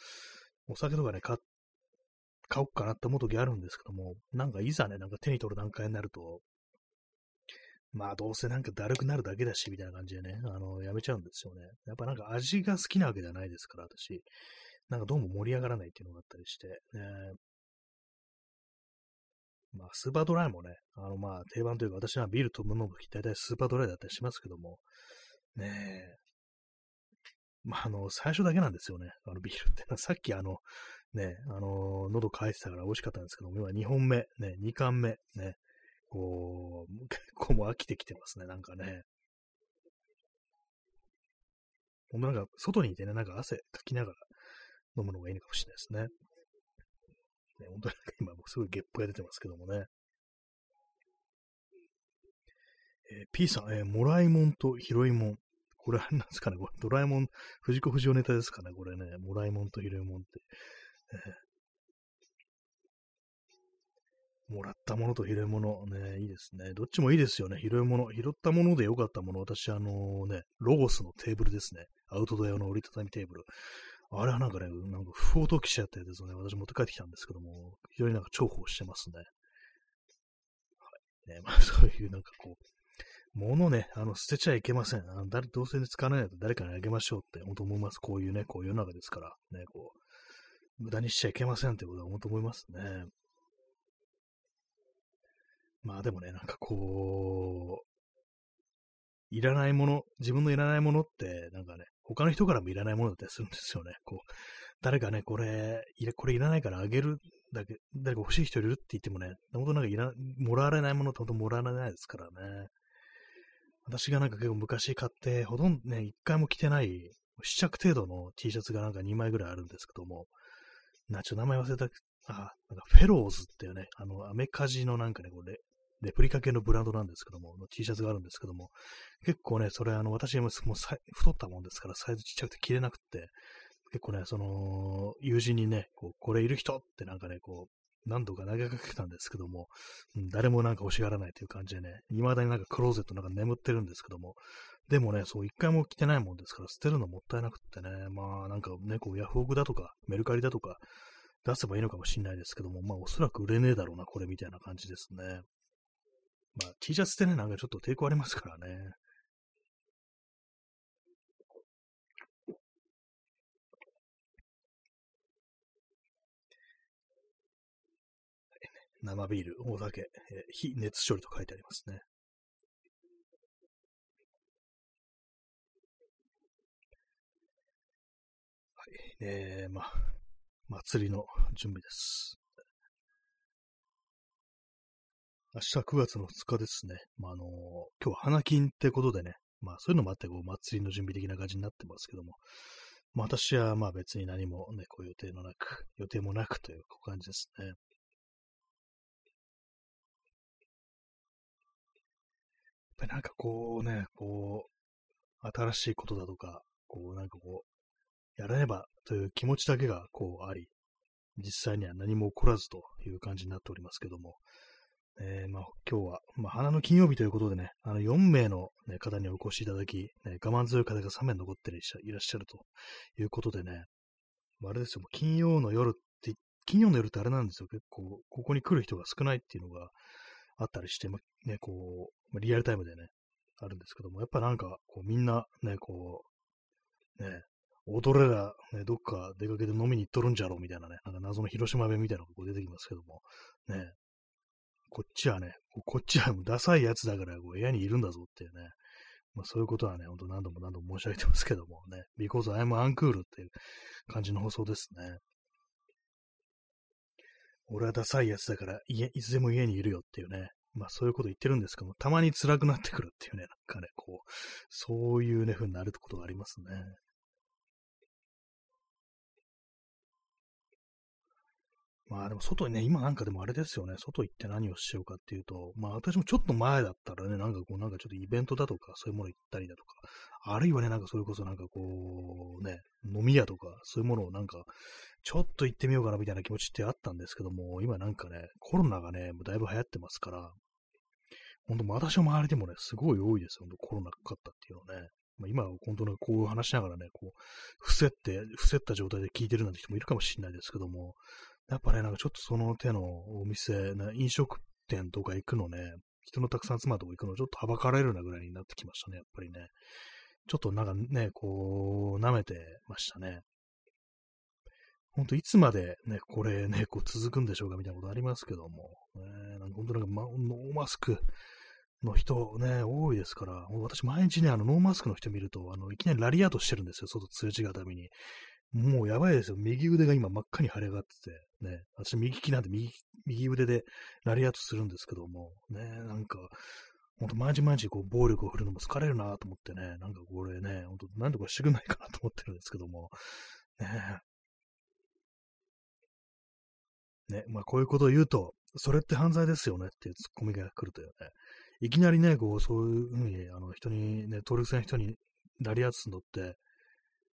お酒とかね、買っ、買おうかなって思う時あるんですけども、なんかいざね、なんか手に取る段階になると、まあどうせなんかだるくなるだけだし、みたいな感じでね、あの、やめちゃうんですよね。やっぱなんか味が好きなわけじゃないですから、私。なんかどうも盛り上がらないっていうのがあったりして、ね、まあ、スーパードライもね、あの、まあ、定番というか、私はビールと飲むとき、大体スーパードライだったりしますけども、ねえ、まあ、あの、最初だけなんですよね、あのビールって。[LAUGHS] さっきあの、ね、あの、喉乾いてたから美味しかったんですけども、今2本目、ね、2巻目、ね、こう、[LAUGHS] 結構もう飽きてきてますね、なんかね。ほんとなんか、外にいてね、なんか汗かきながら飲むのがいいのかもしれないですね。ね本当に今もうすごいゲップが出てますけどもね。えー、P さん、えー、もらいもんとひろいもん。これは何ですかねこれ、ドラえもん、藤子不二雄ネタですかねこれね、もらいもんとひろいもんって。[LAUGHS] もらったものと拾い物、ね、いいですね。どっちもいいですよね。拾い物。拾ったもので良かったもの。私、あのね、ロゴスのテーブルですね。アウトドア用の折りたたみテーブル。あれはなんかね、なんか不法投棄しちゃったやつをね、私持って帰ってきたんですけども、非常になんか重宝してますね。はい。ね、まあそういうなんかこう、物ね、あの、捨てちゃいけません。あの誰どうせ使わないと誰かにあげましょうって、本当思います。こういうね、こういう世の中ですから、ね、こう、無駄にしちゃいけませんってことは本当思いますね。まあでもね、なんかこう、いらないもの、自分のいらないものって、なんかね、他の人からもいらないものだったりするんですよね。こう、誰かね、これ、いこれいらないからあげるだけ、誰か欲しい人いるって言ってもね、本当なんかいら、もらわれないものって本当もらわれないですからね。私がなんか結構昔買って、ほとんどね、一回も着てない、試着程度の T シャツがなんか2枚ぐらいあるんですけども、な、ちょっと名前忘れた、あ、なんかフェローズっていうね、あの、アメカジのなんかね、これ、レプリカ系のブランドなんですけども、の T シャツがあるんですけども、結構ね、それあの、私ももう太ったもんですから、サイズちっちゃくて着れなくて、結構ね、その、友人にね、こう、これいる人ってなんかね、こう、何度か投げかけたんですけども、うん、誰もなんか欲しがらないという感じでね、未だになんかクローゼットなんか眠ってるんですけども、でもね、そう一回も着てないもんですから捨てるのもったいなくってね、まあなんかね、こうヤフオクだとかメルカリだとか出せばいいのかもしれないですけども、まあおそらく売れねえだろうな、これみたいな感じですね。まあ T シャツってね、なんかちょっと抵抗ありますからね。生ビール、お酒、えー、非熱処理と書いてありますね。い。えー、まあ、祭りの準備です。明日9月の2日ですね。まあ、あのー、今日は花金ってことでね、まあそういうのもあって、こう、祭りの準備的な感じになってますけども、まあ私はまあ別に何もね、こう予定のなく、予定もなくという感じですね。やっぱりなんかこうね、こう、新しいことだとか、こうなんかこう、やらねばという気持ちだけがこうあり、実際には何も起こらずという感じになっておりますけども、えー、まあ、今日は、まあ、花の金曜日ということでね、あの4名の、ね、方にお越しいただき、ね、我慢強い方が3名残っていらっしゃるということでね、あれですよ、金曜の夜って、金曜の夜ってあれなんですよ、結構、ここに来る人が少ないっていうのがあったりして、まね、こう、リアルタイムでね、あるんですけども、やっぱなんか、こう、みんな、ね、こう、ね、踊れら、ね、どっか出かけて飲みに行っとるんじゃろうみたいなね、なんか謎の広島弁みたいなのが出てきますけども、ね、こっちはね、こっちはもうダサいやつだからこう部屋にいるんだぞっていうね、まあそういうことはね、ほんと何度も何度も申し上げてますけども。ね、because I'm uncool っていう感じの放送ですね。俺はダサいやつだから、いつでも家にいるよっていうね、まあそういうこと言ってるんですけども、たまに辛くなってくるっていうね、なんかね、こう、そういうね、風になるってことがありますね。まあでも外にね、今なんかでもあれですよね、外行って何をしようかっていうと、まあ私もちょっと前だったらね、なんかこう、なんかちょっとイベントだとか、そういうもの行ったりだとか、あるいはね、なんかそれこそなんかこう、ね、飲み屋とか、そういうものをなんか、ちょっと行ってみようかなみたいな気持ちってあったんですけども、今なんかね、コロナがね、もうだいぶ流行ってますから、本当私の周りでもね、すごい多いですよ、本当コロナかかったっていうのね。まあ、今は本当にこう話しながらね、こう、伏せって、伏せった状態で聞いてるなんて人もいるかもしれないですけども、やっぱね、なんかちょっとその手のお店、ね、飲食店とか行くのね、人のたくさん集まるとこ行くのちょっとはばかられるなぐらいになってきましたね、やっぱりね。ちょっとなんかね、こう、舐めてましたね。ほんといつまでね、これね、こう続くんでしょうかみたいなことありますけども、ね、なんか本当なんか、ま、ノーマスクの人ね、多いですから、私毎日ね、あのノーマスクの人見ると、あの、いきなりラリアートしてるんですよ、外通じがために。もうやばいですよ。右腕が今真っ赤に腫れ上がってて、ね、私右利きなんで右、右腕でラリアートするんですけども、ね、なんか、ほんと毎日毎日こう暴力を振るのも疲れるなと思ってね、なんかこれね、ほんと何とかしてくんないかなと思ってるんですけども、ね、ね、まあこういうことを言うと、それって犯罪ですよね。っていうツッコミが来るというね、いきなりね、こう、そういうふうに、あの、人にね、登録せん人にラリアートするのって、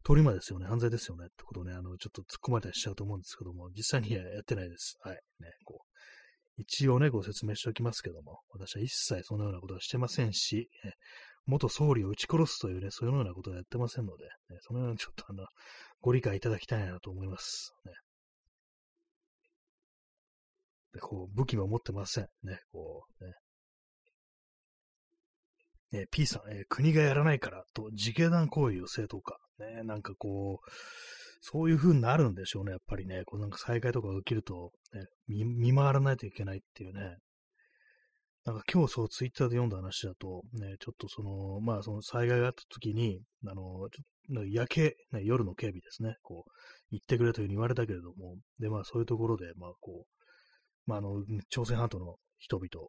通り魔ですよね、犯罪ですよねってことをね、あの、ちょっと突っ込まれたりしちゃうと思うんですけども、実際にはやってないです。はい。ね、こう、一応ね、ご説明しておきますけども、私は一切そのようなことはしてませんし、元総理を撃ち殺すというね、そういうようなことはやってませんので、ね、そのようなちょっとあの、ご理解いただきたいなと思います。ね。でこう、武器も持ってません。ね、こう、ね。えー、P さん、えー、国がやらないからと自警団行為を正当化。ね、なんかこう、そういう風になるんでしょうね、やっぱりね。こうなんか災害とかが起きると、ね見、見回らないといけないっていうね。なんか今日そうツイッターで読んだ話だと、ね、ちょっとその、まあその災害があった時に、あの、ちょっと夜景、ね、夜の警備ですね、こう、行ってくれというふうに言われたけれども、で、まあそういうところで、まあこう、まああの、朝鮮半島の人々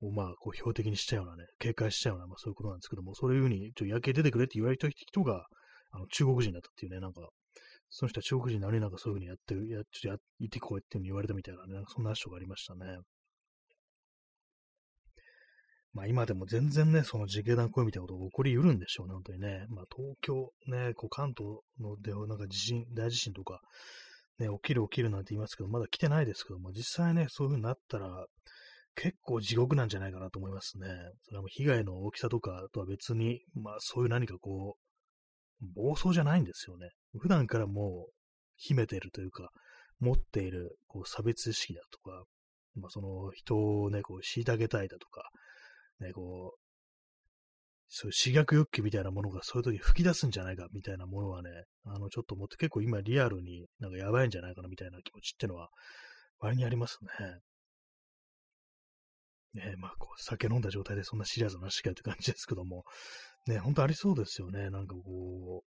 をまあこう標的にしたようなね、警戒したような、まあそういうことなんですけども、そういうふうに、ちょ夜景出てくれって言われた人が、あの中国人だったっていうね、なんか、その人は中国人なのになんかそういうふうにやってる、や、ちょっとや、行ってこいっていうふうに言われたみたいなね、なんかそんな話がありましたね。まあ今でも全然ね、その自警団行為みたいなことが起こりうるんでしょうね、本当にね。まあ東京、ね、こう関東のでなんか地震、大地震とか、ね、起きる起きるなんて言いますけど、まだ来てないですけども、実際ね、そういう風になったら、結構地獄なんじゃないかなと思いますね。それはもう被害の大きさとかとは別に、まあそういう何かこう、暴走じゃないんですよね。普段からもう秘めているというか、持っているこう差別意識だとか、まあ、その人をね、こう虐げたいだとか、ね、こう、そういう刺激欲求みたいなものがそういう時に吹き出すんじゃないかみたいなものはね、あの、ちょっと思って結構今リアルになんかやばいんじゃないかなみたいな気持ちってのは割にありますね。ねまあ、こう、酒飲んだ状態でそんなシリアスな話かって感じですけども、ね、ほんとありそうですよね。なんかこ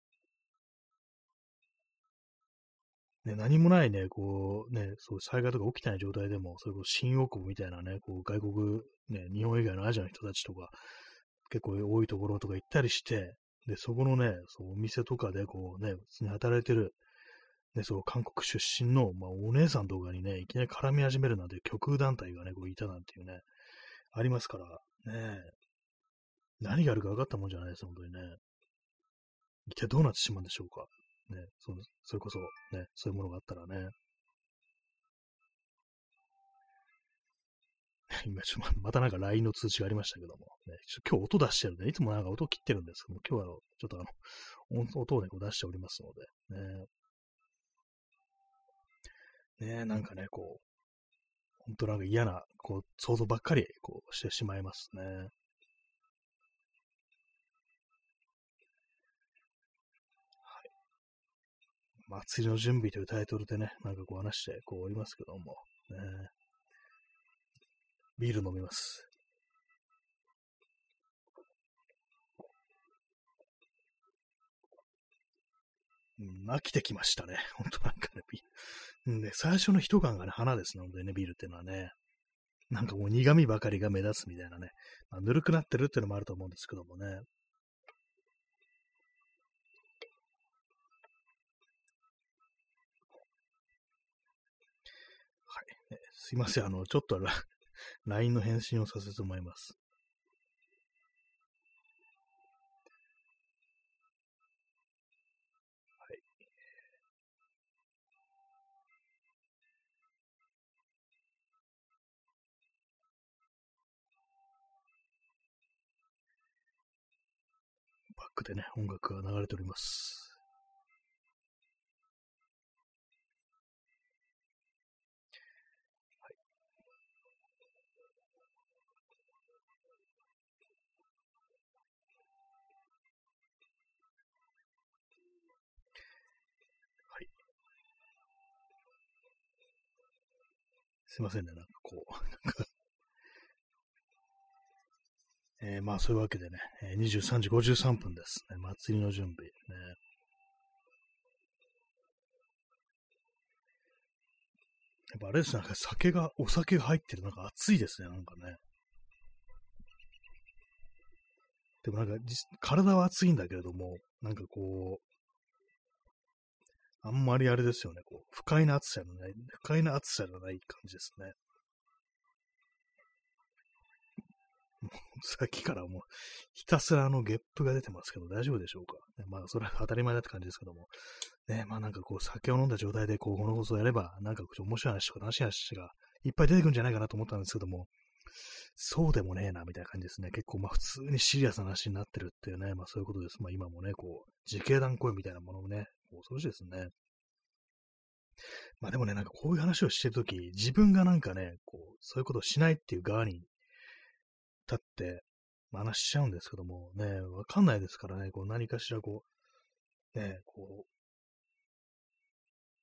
う、ね、何もないね、こう、ね、そう災害とか起きてない状態でも、それこそ新大久保みたいなね、こう外国ね、日本以外のアジアの人たちとか、結構多いところとか行ったりして、で、そこのね、そうお店とかでこうね、普通に働いてる、ね、そう、韓国出身の、まあ、お姉さんとかにね、いきなり絡み始めるなんて極右団体がね、こういたなんていうね、ありますから、ね、何があるか分かったもんじゃないです、本当にね。一体どうなってしまうんでしょうか。ね、そそれこそ、ね、そういうものがあったらね。[LAUGHS] 今ちょっとまたなんか LINE の通知がありましたけども、ね、今日音出してるんで、いつもなんか音切ってるんですけども、今日はちょっとあの、音をね、こう出しておりますので、ね。ねなんかね、こう、本当なんか嫌な、こう、想像ばっかり、こう、してしまいますね。はい。祭りの準備というタイトルでね、なんかこう話して、こうおりますけども、ね。ビール飲みます。うん、飽きてきましたね。ほんとなんかね、ビール。ね、最初の一缶がね、花ですのでね、ビールっていうのはね。なんかもう苦味ばかりが目立つみたいなね。まあ、ぬるくなってるっていうのもあると思うんですけどもね。はい。ね、すいません。あの、ちょっと LINE [LAUGHS] の返信をさせてもらいます。ックでね、音楽が流れております。はいすいませんね、なんかこう、なんかえー、まあそういうわけでね、23時53分です、ね。祭りの準備。ね。やっぱあれですね、酒が、お酒が入ってる、なんか熱いですね、なんかね。でもなんか、体は熱いんだけれども、なんかこう、あんまりあれですよね、こう、不快な暑さじゃない、不快な暑さじゃない感じですね。[LAUGHS] さっきからもう、ひたすらあのゲップが出てますけど、大丈夫でしょうか、ね、まあ、それは当たり前だって感じですけども。ね、まあなんかこう、酒を飲んだ状態でこう、この放送をやれば、なんか面白い話とか楽しい話がいっぱい出てくるんじゃないかなと思ったんですけども、そうでもねえな、みたいな感じですね。結構まあ普通にシリアスな話になってるっていうね、まあそういうことです。まあ今もね、こう、自警団行為みたいなものをね、恐ろしいですね。まあでもね、なんかこういう話をしてるとき、自分がなんかね、こう、そういうことをしないっていう側に立って、まあ、話しちゃうんですけども、ね、わかんないですからね、こう何かしらこう、ね、こう、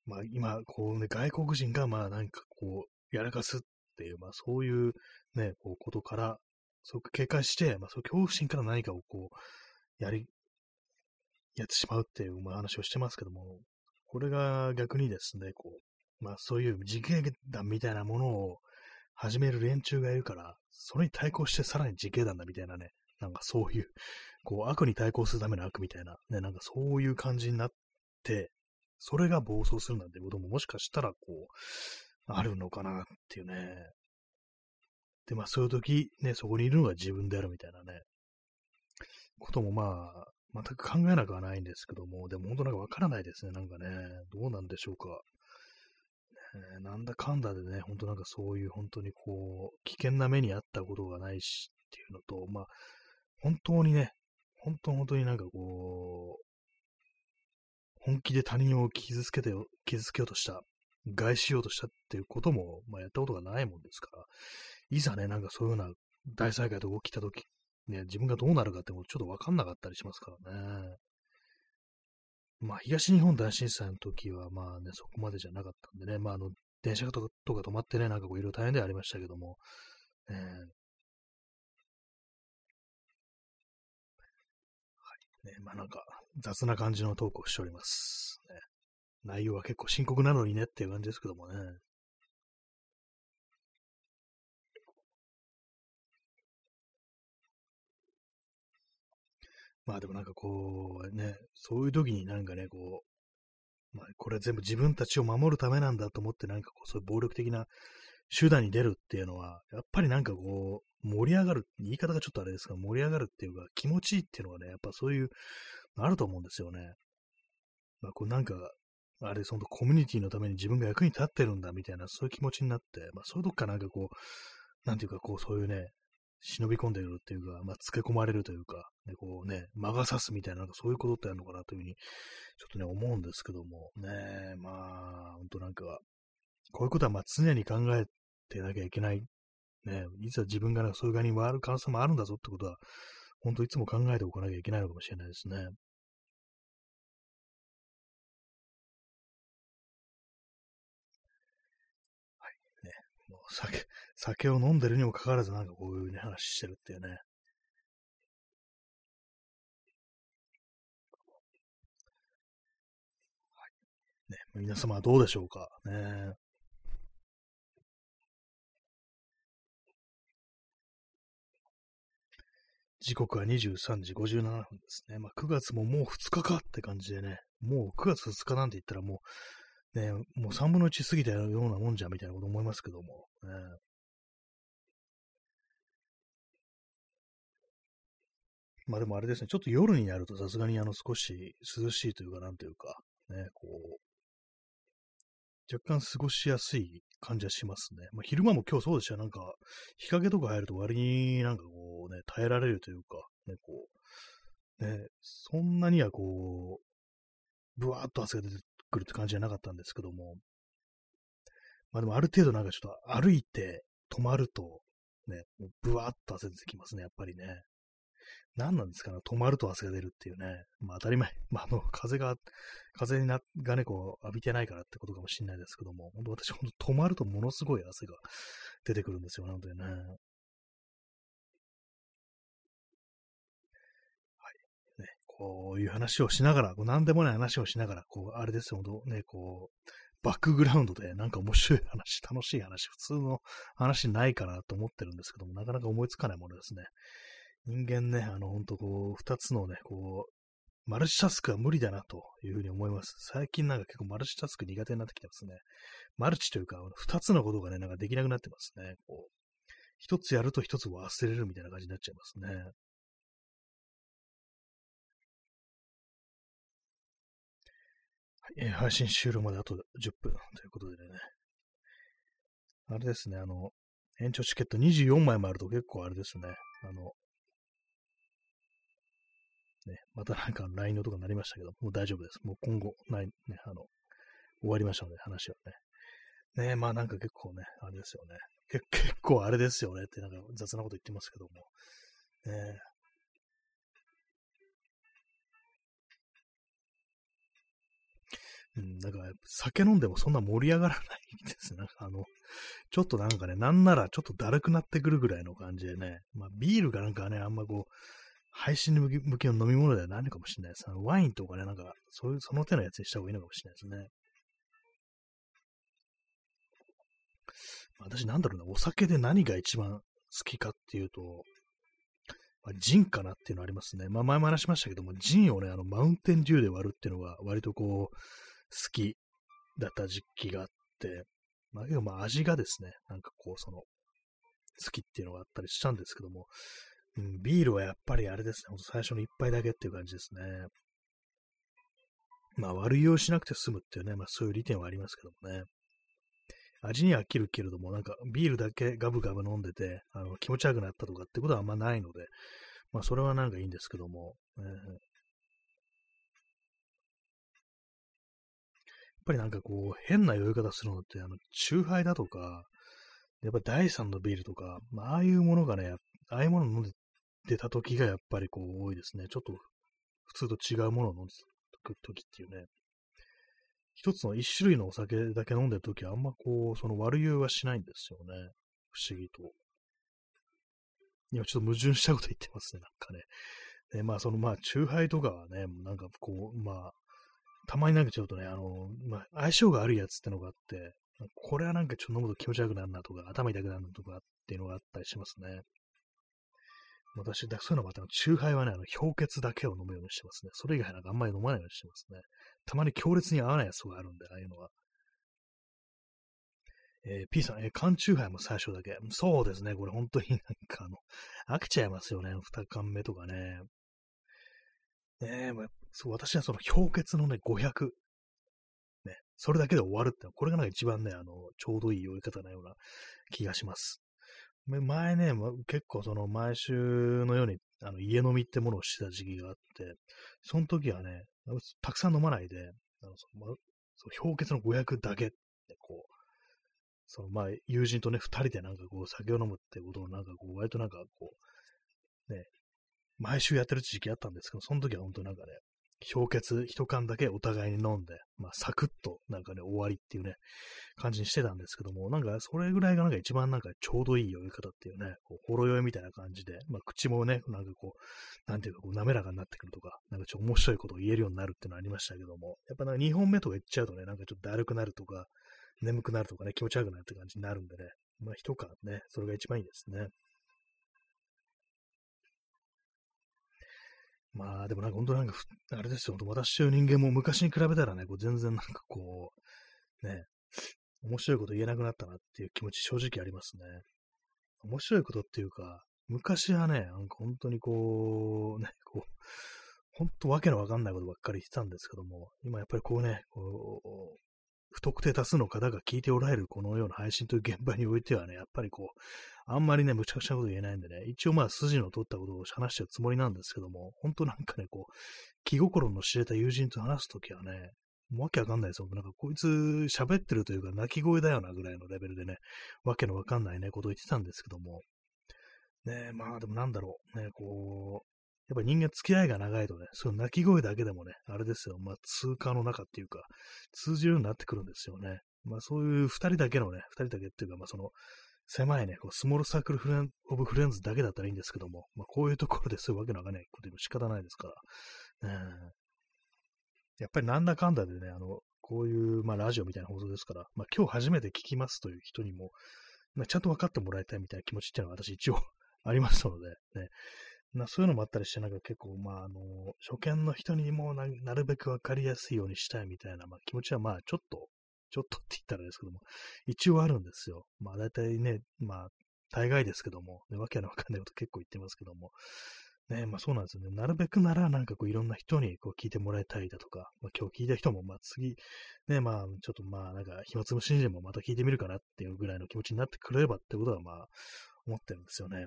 まあ今、こうね、外国人がまあなんかこう、やらかすっていう、まあそういうね、こうことから、すごく警戒して、まあそう恐怖心から何かをこう、やり、やってしまうっていう、まあ、話をしてますけども、これが逆にですね、こう、まあそういう自警団みたいなものを始める連中がいるから、それに対抗してさらに自警団だみたいなね、なんかそういう、こう悪に対抗するための悪みたいな、ね、なんかそういう感じになって、それが暴走するなんてことももしかしたらこう、あるのかなっていうね。で、まあそういう時、ね、そこにいるのが自分であるみたいなね、こともまあ、全く考えなくはないんですけども、でも本当なんかわからないですね、なんかね、どうなんでしょうか。えー、なんだかんだでね、本当なんかそういう本当にこう、危険な目にあったことがないしっていうのと、まあ、本当にね、本当本当になんかこう、本気で他人を傷つけてよ、傷つけようとした、害しようとしたっていうことも、まあやったことがないもんですから、いざね、なんかそういうような大災害とか起きたとき、ね、自分がどうなるかってもちょっとわかんなかったりしますからね。まあ、東日本大震災の時は、まあね、そこまでじゃなかったんでね、まあ、あの、電車とかとか止まってね、なんかこう、いろいろ大変ではありましたけども、えー、はい。ね、まあなんか、雑な感じのトークをしております。ね、内容は結構深刻なのにねっていう感じですけどもね。まあでもなんかこう、ね、そういう時になんかね、こう、まあこれ全部自分たちを守るためなんだと思ってなんかこう、そういう暴力的な手段に出るっていうのは、やっぱりなんかこう、盛り上がる、言い方がちょっとあれですが、盛り上がるっていうか、気持ちいいっていうのはね、やっぱそういう、あると思うんですよね。まあこうなんか、あれ、そのコミュニティのために自分が役に立ってるんだみたいな、そういう気持ちになって、まあそういうとこかなんかこう、なんていうかこう、そういうね、忍び込んでるっていうか、まあ、つけ込まれるというか、ね、こうね、魔が差すみたいな、なんかそういうことってあるのかなというふうに、ちょっとね、思うんですけども、ね、まあ、ほんとなんか、こういうことはまあ常に考えてなきゃいけない。ね、いつは自分がなんかそういう側に回る可能性もあるんだぞってことは、本当いつも考えておかなきゃいけないのかもしれないですね。酒、酒を飲んでるにもかかわらずなんかこういうね、話してるっていうね。ね、皆様はどうでしょうか？ね。時刻は23時57分ですね。まあ、9月ももう2日かって感じでね、もう9月2日なんて言ったらもうね、もう3分の1過ぎたようなもんじゃみたいなこと思いますけども、ね、まあでもあれですね、ちょっと夜になるとさすがにあの少し涼しいというか、なんというか、ね、こう、若干過ごしやすい感じはしますね。まあ、昼間も今日そうでしたなんか、日陰とか入ると割になんかこうね、耐えられるというか、ね、こう、ね、そんなにはこう、ぶわーっと汗が出てくるって感じじゃなかったんですけども、まあでもある程度なんかちょっと歩いて止まると、ね、もうブワーっと汗出てきますね、やっぱりね。何なんですかね、止まると汗が出るっていうね。まあ当たり前。まああの、風が、風にながね、こう浴びてないからってことかもしれないですけども、本当私、本当止まるとものすごい汗が出てくるんですよ、なのでね。こういう話をしながら、こう何でもない話をしながら、こう、あれですよ、ね、こう、バックグラウンドでなんか面白い話、楽しい話、普通の話ないかなと思ってるんですけども、なかなか思いつかないものですね。人間ね、あの、ほんとこう、二つのね、こう、マルチタスクは無理だなというふうに思います。最近なんか結構マルチタスク苦手になってきてますね。マルチというか、二つのことがね、なんかできなくなってますね。こう、一つやると一つ忘れるみたいな感じになっちゃいますね。えー、配信終了まであと10分ということでね。あれですね、あの、延長チケット24枚もあると結構あれですね、あの、ね、またなんか LINE のとかになりましたけど、もう大丈夫です。もう今後、ない、ね、あの、終わりましたので、話はね。ねまあなんか結構ね、あれですよね。[LAUGHS] 結構あれですよねって、なんか雑なこと言ってますけども。ねうん、なんか、酒飲んでもそんな盛り上がらないですね。あの、ちょっとなんかね、なんならちょっとだるくなってくるぐらいの感じでね、まあビールがなんかね、あんまこう、配信向きの飲み物ではないのかもしれないです。ワインとかね、なんか、そういう、その手のやつにした方がいいのかもしれないですね。私なんだろうな、お酒で何が一番好きかっていうと、まあ、ジンかなっていうのありますね。まあ前も話しましたけども、ジンをね、あの、マウンテンデューで割るっていうのが割とこう、好きだった時期があって、まあけどまあ味がですね、なんかこう、その、好きっていうのがあったりしたんですけども、うん、ビールはやっぱりあれですね、ほんと最初の一杯だけっていう感じですね。まあ悪い用しなくて済むっていうね、まあそういう利点はありますけどもね。味には飽きるけれども、なんかビールだけガブガブ飲んでて、あの気持ち悪くなったとかってことはあんまないので、まあそれはなんかいいんですけども、やっぱりなんかこう、変な酔い方するのって、あの、チューハイだとか、やっぱ第3のビールとか、まあ、ああいうものがね、ああいうもの飲んで出た時がやっぱりこう多いですね。ちょっと普通と違うものを飲んでた時っていうね。一つの一種類のお酒だけ飲んでる時はあんまこう、その悪酔いはしないんですよね。不思議と。今ちょっと矛盾したこと言ってますね、なんかね。で、まあそのまあ、チューハイとかはね、なんかこう、まあ、たまになんかちょっとね、あの、まあ、相性があるやつってのがあって、これはなんかちょっと飲むと気持ち悪くなるなとか、頭痛くなるなとかっていうのがあったりしますね。私、だそういうのもあったの、チューハイはね、あの、氷結だけを飲むようにしてますね。それ以外なんかあんまり飲まないようにしてますね。たまに強烈に合わないやつがあるんで、ああいうのは。えー、P さん、えー、缶チューハイも最初だけ。そうですね、これ本当になんかあの、飽きちゃいますよね、二缶目とかね。ねえ、まあ、そう、私はその氷結のね、500。ね、それだけで終わるってこれがなんか一番ね、あの、ちょうどいい酔い方なような気がします。前ね、結構その毎週のようにあの家飲みってものをしてた時期があって、その時はね、たくさん飲まないで、あのその、その氷結の500だけってこう、そのまあ友人とね、二人でなんかこう酒を飲むってことをなんかこう、割となんかこう、ね、毎週やってる時期あったんですけど、その時は本当なんかね、氷結一缶だけお互いに飲んで、まあ、サクッとなんかね、終わりっていうね、感じにしてたんですけども、なんか、それぐらいがなんか一番なんかちょうどいい酔い方っていうね、こう、ほろ酔いみたいな感じで、まあ、口もね、なんかこう、なんていうかこう、滑らかになってくるとか、なんかちょっと面白いことを言えるようになるっていうのはありましたけども、やっぱなんか2本目とか言っちゃうとね、なんかちょっとだるくなるとか、眠くなるとかね、気持ち悪くなるって感じになるんでね、まあ、一缶ね、それが一番いいですね。まあ、でもなんか本当なんか、あれですよ、私という人間も昔に比べたらね、こう全然なんかこう、ね、面白いこと言えなくなったなっていう気持ち正直ありますね。面白いことっていうか、昔はね、なんか本当にこう、ね、こう、本当わけのわかんないことばっかり言ってたんですけども、今やっぱりこうね、こう、不特定多数の方が聞いておられるこのような配信という現場においてはね、やっぱりこう、あんまりね、むちゃくちゃなこと言えないんでね、一応まあ筋の取ったことを話してるつもりなんですけども、本当なんかね、こう、気心の知れた友人と話すときはね、もうわけわかんないですよ。なんかこいつ喋ってるというか泣き声だよなぐらいのレベルでね、わけのわかんないね、ことを言ってたんですけども、ねまあでもなんだろう、ね、こう、やっぱ人間付き合いが長いとね、その泣き声だけでもね、あれですよ、まあ通過の中っていうか、通じるようになってくるんですよね。まあそういう二人だけのね、二人だけっていうか、まあその、狭いね、こうスモールサークルフレンオブフレンズだけだったらいいんですけども、まあ、こういうところでそういうわけのわかんないこと言うの仕方ないですから、ね、やっぱりなんだかんだでね、あの、こういう、まあ、ラジオみたいな放送ですから、まあ、今日初めて聞きますという人にも、まあ、ちゃんと分かってもらいたいみたいな気持ちっていうのは私一応 [LAUGHS] ありますので、ね、なそういうのもあったりして、なんか結構、まあ、あの、初見の人にもなるべく分かりやすいようにしたいみたいな、まあ、気持ちはまあ、ちょっとちょっとって言ったらですけども、一応あるんですよ。まあ大体ね、まあ大概ですけども、ね、わけのわかんないこと結構言ってますけども、ね、まあそうなんですよね。なるべくならなんかこういろんな人にこう聞いてもらいたいだとか、まあ、今日聞いた人もまあ次、ね、まあちょっとまあなんか暇つぶしにでもまた聞いてみるかなっていうぐらいの気持ちになってくれればってことはまあ思ってるんですよね。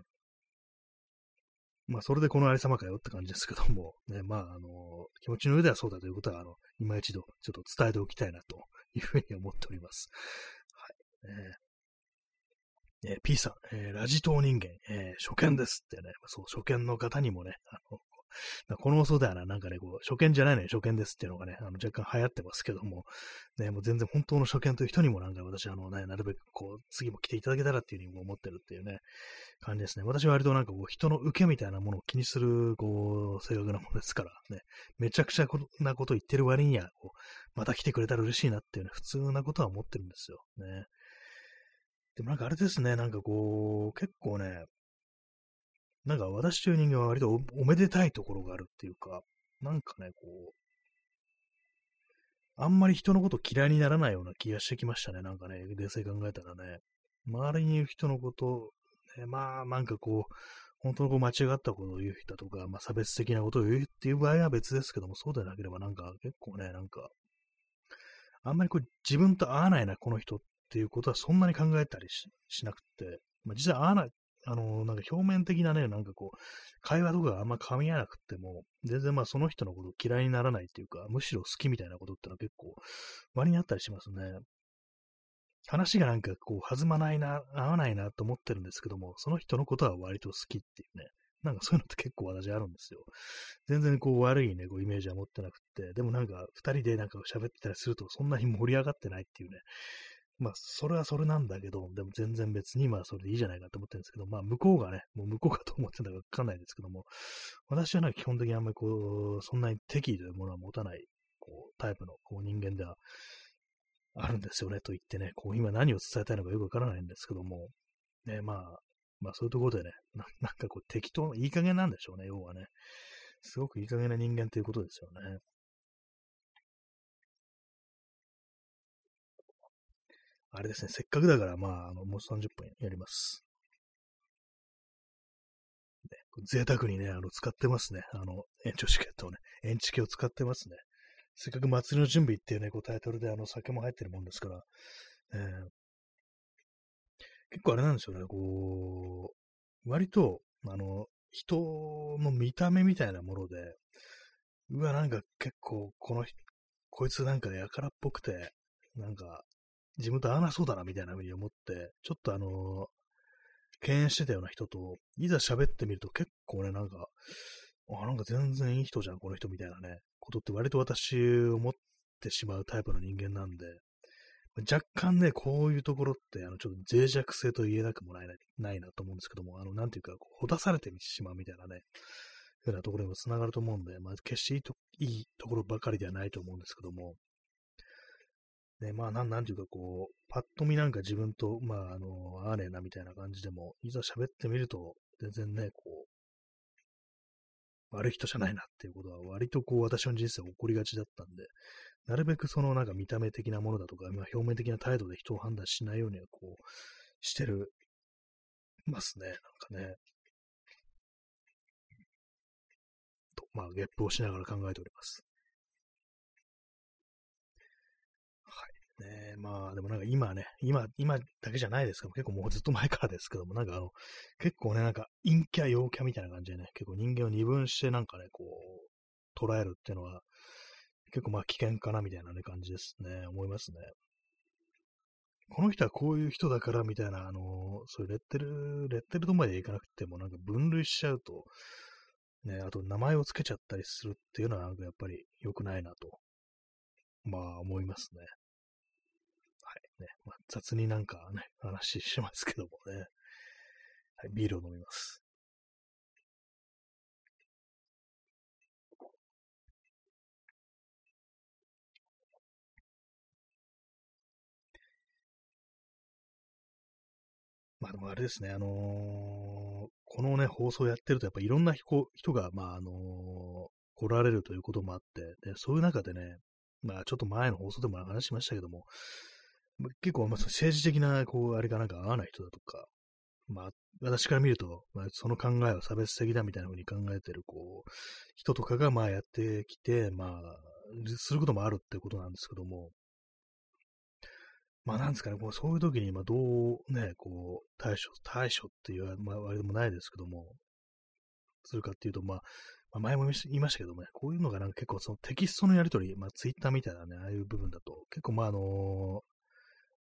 まあ、それでこのありさまかよって感じですけども、[LAUGHS] ね、まあ、あの、気持ちの上ではそうだということは、あの、今一度、ちょっと伝えておきたいな、というふうに思っております。はい。えー、え、P さん、えー、ラジ島人間、えー、初見ですってね、そう、初見の方にもね、あの、この嘘だよな、なんかね、こう、初見じゃないのに初見ですっていうのがね、あの若干流行ってますけども、ね、もう全然本当の初見という人にもなんか私、あのね、なるべくこう、次も来ていただけたらっていうふうに思ってるっていうね、感じですね。私は割となんかこう、人の受けみたいなものを気にする、こう、性格なものですからね、めちゃくちゃなこと言ってる割には、こう、また来てくれたら嬉しいなっていうね、普通なことは思ってるんですよ。ね。でもなんかあれですね、なんかこう、結構ね、なんか私という人間は割とおめでたいところがあるっていうか、なんかね、こう、あんまり人のこと嫌いにならないような気がしてきましたね。なんかね、冷静考えたらね。周りにいる人のこと、ね、まあ、なんかこう、本当のこう間違ったことを言う人とか、まあ、差別的なことを言うっていう場合は別ですけども、そうでなければなんか結構ね、なんか、あんまりこう自分と合わないな、この人っていうことはそんなに考えたりしなくて、まあ、実際合わない、あの、なんか表面的なね、なんかこう、会話とかあんま噛み合わなくても、全然まあその人のこと嫌いにならないっていうか、むしろ好きみたいなことってのは結構割にあったりしますね。話がなんかこう弾まないな、合わないなと思ってるんですけども、その人のことは割と好きっていうね。なんかそういうのって結構私あるんですよ。全然こう悪いね、こうイメージは持ってなくて、でもなんか二人でなんか喋ってたりするとそんなに盛り上がってないっていうね、まあ、それはそれなんだけど、でも全然別に、まあ、それでいいじゃないかと思ってるんですけど、まあ、向こうがね、もう向こうかと思ってるんだかわかんないですけども、私はなんか基本的にあんまりこう、そんなに敵意というものは持たない、こう、タイプのこう人間ではあるんですよね、と言ってね、こう、今何を伝えたいのかよくわからないんですけども、ね、まあ、まあ、そういうところでね、ななんかこう、適当、いい加減なんでしょうね、要はね。すごくいい加減な人間ということですよね。あれですね、せっかくだから、まあ、あの、もう30分やります。ね、贅沢にね、あの、使ってますね。あの、延長チケットをね、延チケを使ってますね。せっかく祭りの準備っていうね、こうタイトルであの、酒も入ってるもんですから、えー、結構あれなんですよね、こう、割と、あの、人の見た目みたいなもので、うわ、なんか結構、この、こいつなんかやからっぽくて、なんか、自分と合わなそうだなみたいな風に思って、ちょっとあのー、敬遠してたような人と、いざ喋ってみると結構ね、なんか、あ、なんか全然いい人じゃん、この人みたいなね、ことって割と私思ってしまうタイプの人間なんで、若干ね、こういうところって、あの、ちょっと脆弱性と言えなくもないないなと思うんですけども、あの、なんていうか、ほだされてしまうみたいなね、ようなところにも繋がると思うんで、まあ、決していいところばかりではないと思うんですけども、ね、まあ、なん、なんていうか、こう、パッと見なんか自分と、まあ、あの、合わねえなみたいな感じでも、いざ喋ってみると、全然ね、こう、悪い人じゃないなっていうことは、割とこう、私の人生起こりがちだったんで、なるべくそのなんか見た目的なものだとか、まあ、表面的な態度で人を判断しないようには、こう、してる、ますね、なんかね。と、まあ、ゲップをしながら考えております。ねまあ、でもなんか今ね、今、今だけじゃないですけど、結構もうずっと前からですけども、なんかあの、結構ね、なんか陰キャ、陽キャみたいな感じでね、結構人間を二分してなんかね、こう、捉えるっていうのは、結構まあ危険かなみたいなね、感じですね、思いますね。この人はこういう人だからみたいな、あの、そういうレッテル、レッテルとまでいかなくても、なんか分類しちゃうと、ね、あと名前を付けちゃったりするっていうのはなんかやっぱり良くないなと、まあ思いますね。ね、まあ、雑になんかね、話しますけどもね。はい、ビールを飲みます。まあでもあれですね、あのー、このね、放送やってるとやっぱいろんな人が、まああのー、来られるということもあって、で、そういう中でね、まあちょっと前の放送でも話しましたけども、結構、まあ、政治的な、こう、あれがなんか合わない人だとか、まあ、私から見ると、まあ、その考えは差別的だみたいな風に考えてる、こう、人とかが、まあ、やってきて、まあ、することもあるってことなんですけども、まあ、なんですかね、こうそういう時に、まあ、どうね、こう、対処、対処っていう、まあ、あれでもないですけども、するかっていうと、まあ、まあ、前も言いましたけどもね、こういうのがなんか結構そのテキストのやりとり、まあ、ツイッターみたいなね、ああいう部分だと、結構まあ、あの、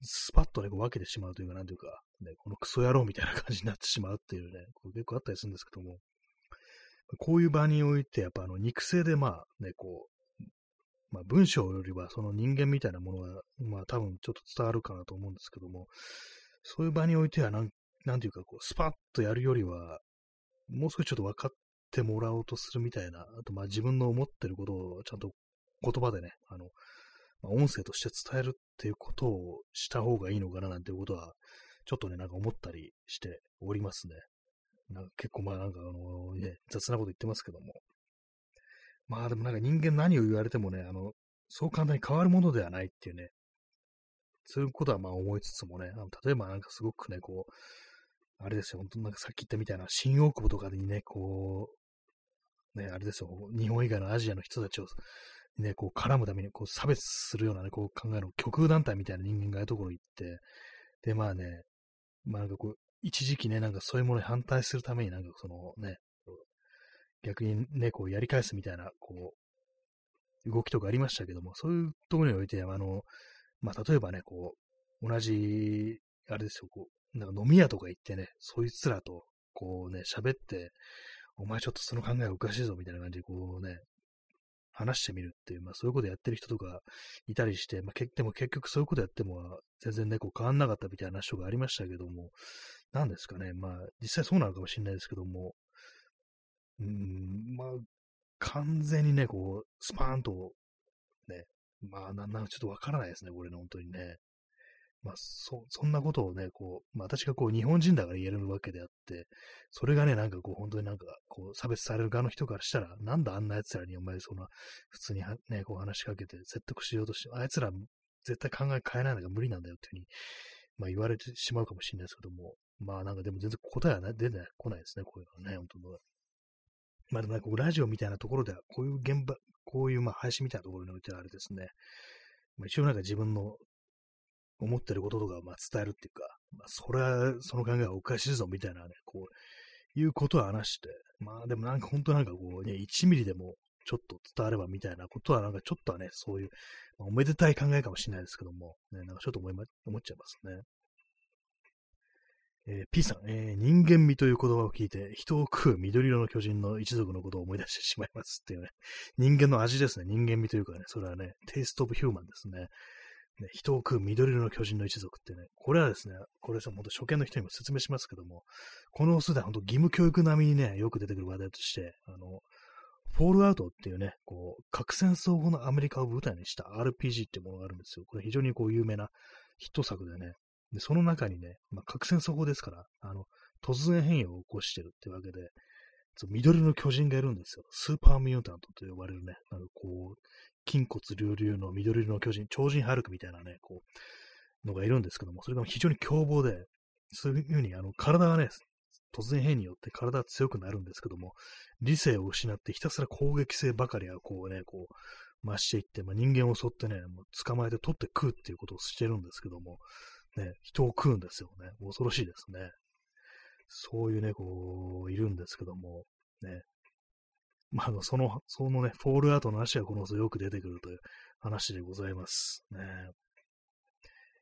スパッとね、こう分けてしまうというか、なんというか、ね、このクソ野郎みたいな感じになってしまうっていうね、こう結構あったりするんですけども、こういう場において、やっぱあの肉声でまあね、こう、まあ文章よりはその人間みたいなものが、まあ多分ちょっと伝わるかなと思うんですけども、そういう場においてはなん、なんていうかこう、スパッとやるよりは、もう少しちょっと分かってもらおうとするみたいな、あとまあ自分の思ってることをちゃんと言葉でね、あの、まあ、音声として伝えるっていうことをした方がいいのかななんていうことは、ちょっとね、なんか思ったりしておりますね。なんか結構まあなんかあのね、雑なこと言ってますけども。まあでもなんか人間何を言われてもね、あの、そう簡単に変わるものではないっていうね、そういうことはまあ思いつつもね、あの例えばなんかすごくね、こう、あれですよ、本当なんかさっき言ったみたいな新大久保とかにね、こう、ね、あれですよ、日本以外のアジアの人たちをね、こう絡むためにこう差別するようなね、こう考える極右団体みたいな人間がああいうところに行って、で、まあね、まあなんかこう、一時期ね、なんかそういうものに反対するためになんかそのね、逆にね、こうやり返すみたいな、こう、動きとかありましたけども、そういうところにおいて、あの、まあ例えばね、こう、同じ、あれですよ、こう、なんか飲み屋とか行ってね、そいつらと、こうね、喋って、お前ちょっとその考えおかしいぞみたいな感じで、こうね、話してみるっていう、まあそういうことやってる人とかいたりして、まあけでも結局そういうことやっても全然ね、こう変わんなかったみたいな話とかありましたけども、何ですかね、まあ実際そうなのかもしれないですけども、うーん、まあ完全にね、こう、スパーンと、ね、まあなん、なんちょっとわからないですね、これね、本当にね。まあ、そ、そんなことをね、こう、まあ私がこう日本人だから言えるわけであって、それがね、なんかこう、本当になんか、こう、差別される側の人からしたら、なんだあんな奴らにお前そんな、普通にね、こう話しかけて説得しようとして、あいつら絶対考え変えないのが無理なんだよっていうふうに、まあ言われてしまうかもしれないですけども、まあなんかでも全然答えは、ね、出てこないですね、こういうのはね、本当の。まあでもなんかラジオみたいなところでは、こういう現場、こういうまあ配信みたいなところにおいてはあれですね、まあ、一応なんか自分の思ってることとかまあ伝えるっていうか、まあ、それは、その考えはおかしいぞみたいなね、こう、いうことは話して、まあでもなんか本当なんかこうね、1ミリでもちょっと伝わればみたいなことはなんかちょっとはね、そういう、まあ、おめでたい考えかもしれないですけども、ね、なんかちょっと思い、ま、思っちゃいますね。えー、P さん、えー、人間味という言葉を聞いて、人を食う緑色の巨人の一族のことを思い出してしまいますっていうね。人間の味ですね。人間味というかね、それはね、テイストオブヒューマンですね。ね、人を食う緑色の巨人の一族ってね、これはですね、これさ、本当初見の人にも説明しますけども、このオスでは本当義務教育並みにね、よく出てくる話題として、あの、フォールアウトっていうね、こう、核戦争後のアメリカを舞台にした RPG っていうものがあるんですよ。これ非常にこう有名なヒット作でね、でその中にね、まあ、核戦争後ですから、あの、突然変異を起こしてるってわけで、緑の巨人がいるんですよ。スーパーミュータントと呼ばれるね、なんかこう、筋骨隆々の緑の巨人、超人ハルクみたいなね、こう、のがいるんですけども、それが非常に凶暴で、そういうふうに、あの、体がね、突然変によって体が強くなるんですけども、理性を失ってひたすら攻撃性ばかりがこうね、こう、増していって、まあ、人間を襲ってね、もう捕まえて取って食うっていうことをしてるんですけども、ね、人を食うんですよね。恐ろしいですね。そういうね、こう、いるんですけども、ね、まあ、の、その、そのね、フォールアウトの話はこの後よく出てくるという話でございます。ね。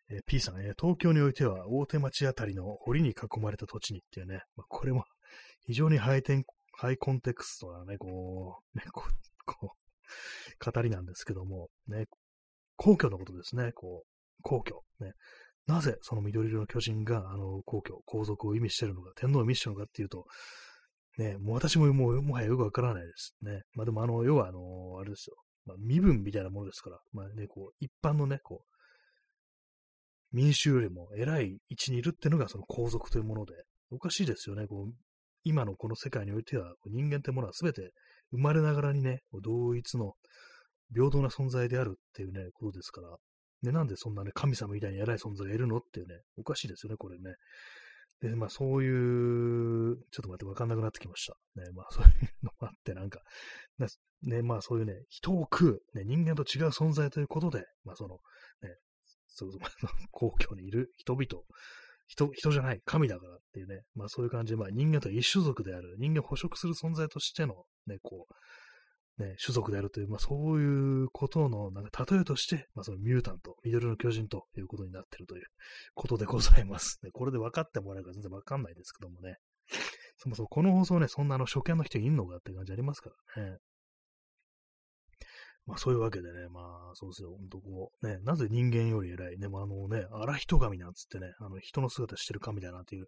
えー、P さん、えー、東京においては大手町あたりの堀に囲まれた土地にっていうね、まあ、これも [LAUGHS] 非常にハイテン、ハイコンテクストなね、こう、ね、こう、こう、語りなんですけども、ね、皇居のことですね、こう、皇居、ね。なぜその緑色の巨人が、あの、皇居、皇族を意味してるのか、天皇を意味してるのかっていうと、ね、もう私ももう、もはやよくわからないですね。まあでもあの、要はあの、あれですよ。まあ、身分みたいなものですから、まあね、こう、一般のね、こう、民衆よりも偉い位置にいるっていうのがその皇族というもので、おかしいですよね。こう、今のこの世界においては、人間ってものは全て生まれながらにね、同一の平等な存在であるっていうね、ことですから、ね、なんでそんなね、神様みたいに偉い存在がいるのっていうね、おかしいですよね、これね。で、まあそういう、ちょっと待って、わかんなくなってきました。ね、まあそういうのもあって、なんか、ね、まあそういうね、人を食う、ね、人間と違う存在ということで、まあその、ね、そうそう、皇居にいる人々、人、人じゃない、神だからっていうね、まあそういう感じで、まあ人間と一種族である、人間を捕食する存在としての、ね、こう、ね、種族であるという、まあそういうことの、なんか例えとして、まあそのミュータント、緑の巨人ということになっているということでございます。ね、これで分かってもらえるか全然分かんないですけどもね。そもそもこの放送ね、そんなあの初見の人いんのかって感じありますからね。まあそういうわけでね、まあそうですよ、ほんとこう、ね、なぜ人間より偉い、ね、まああのね、荒人神なんつってね、あの人の姿してる神だなっていう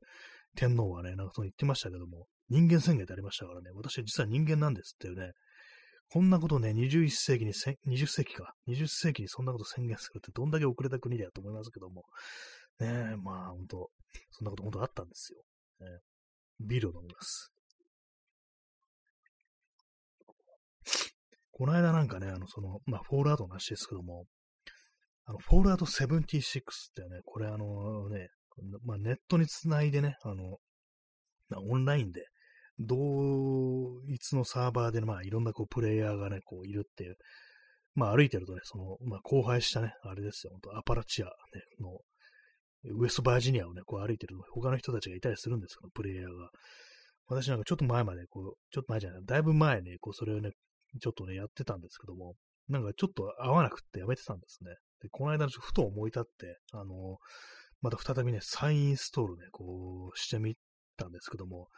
天皇はね、なんかそう言ってましたけども、人間宣言ってありましたからね、私は実は人間なんですっていうね、こんなことね、21世紀にせ、20世紀か、20世紀にそんなこと宣言するってどんだけ遅れた国だと思いますけども、ねえまあ本当そんなこと本当あったんですよ。ね、ビールを飲みます。この間なんかね、あの、その、まあ、フォールアウトの話ですけども、あの、フォールアウト76ってね、これあのね、まあ、ネットにつないでね、あの、オンラインで、同一のサーバーで、まあ、いろんなこう、プレイヤーがね、こう、いるっていう、まあ、歩いてるとね、その、まあ、荒廃したね、あれですよ、本当アパラチア、ね、の、ウエストバージニアをね、こう歩いてると他の人たちがいたりするんですけど、プレイヤーが。私なんかちょっと前まで、こう、ちょっと前じゃない、だいぶ前ね、こう、それをね、ちょっとね、やってたんですけども、なんかちょっと合わなくってやめてたんですね。で、この間、ふと思い立って、あの、また再びね、再インストールね、こう、してみたんですけども、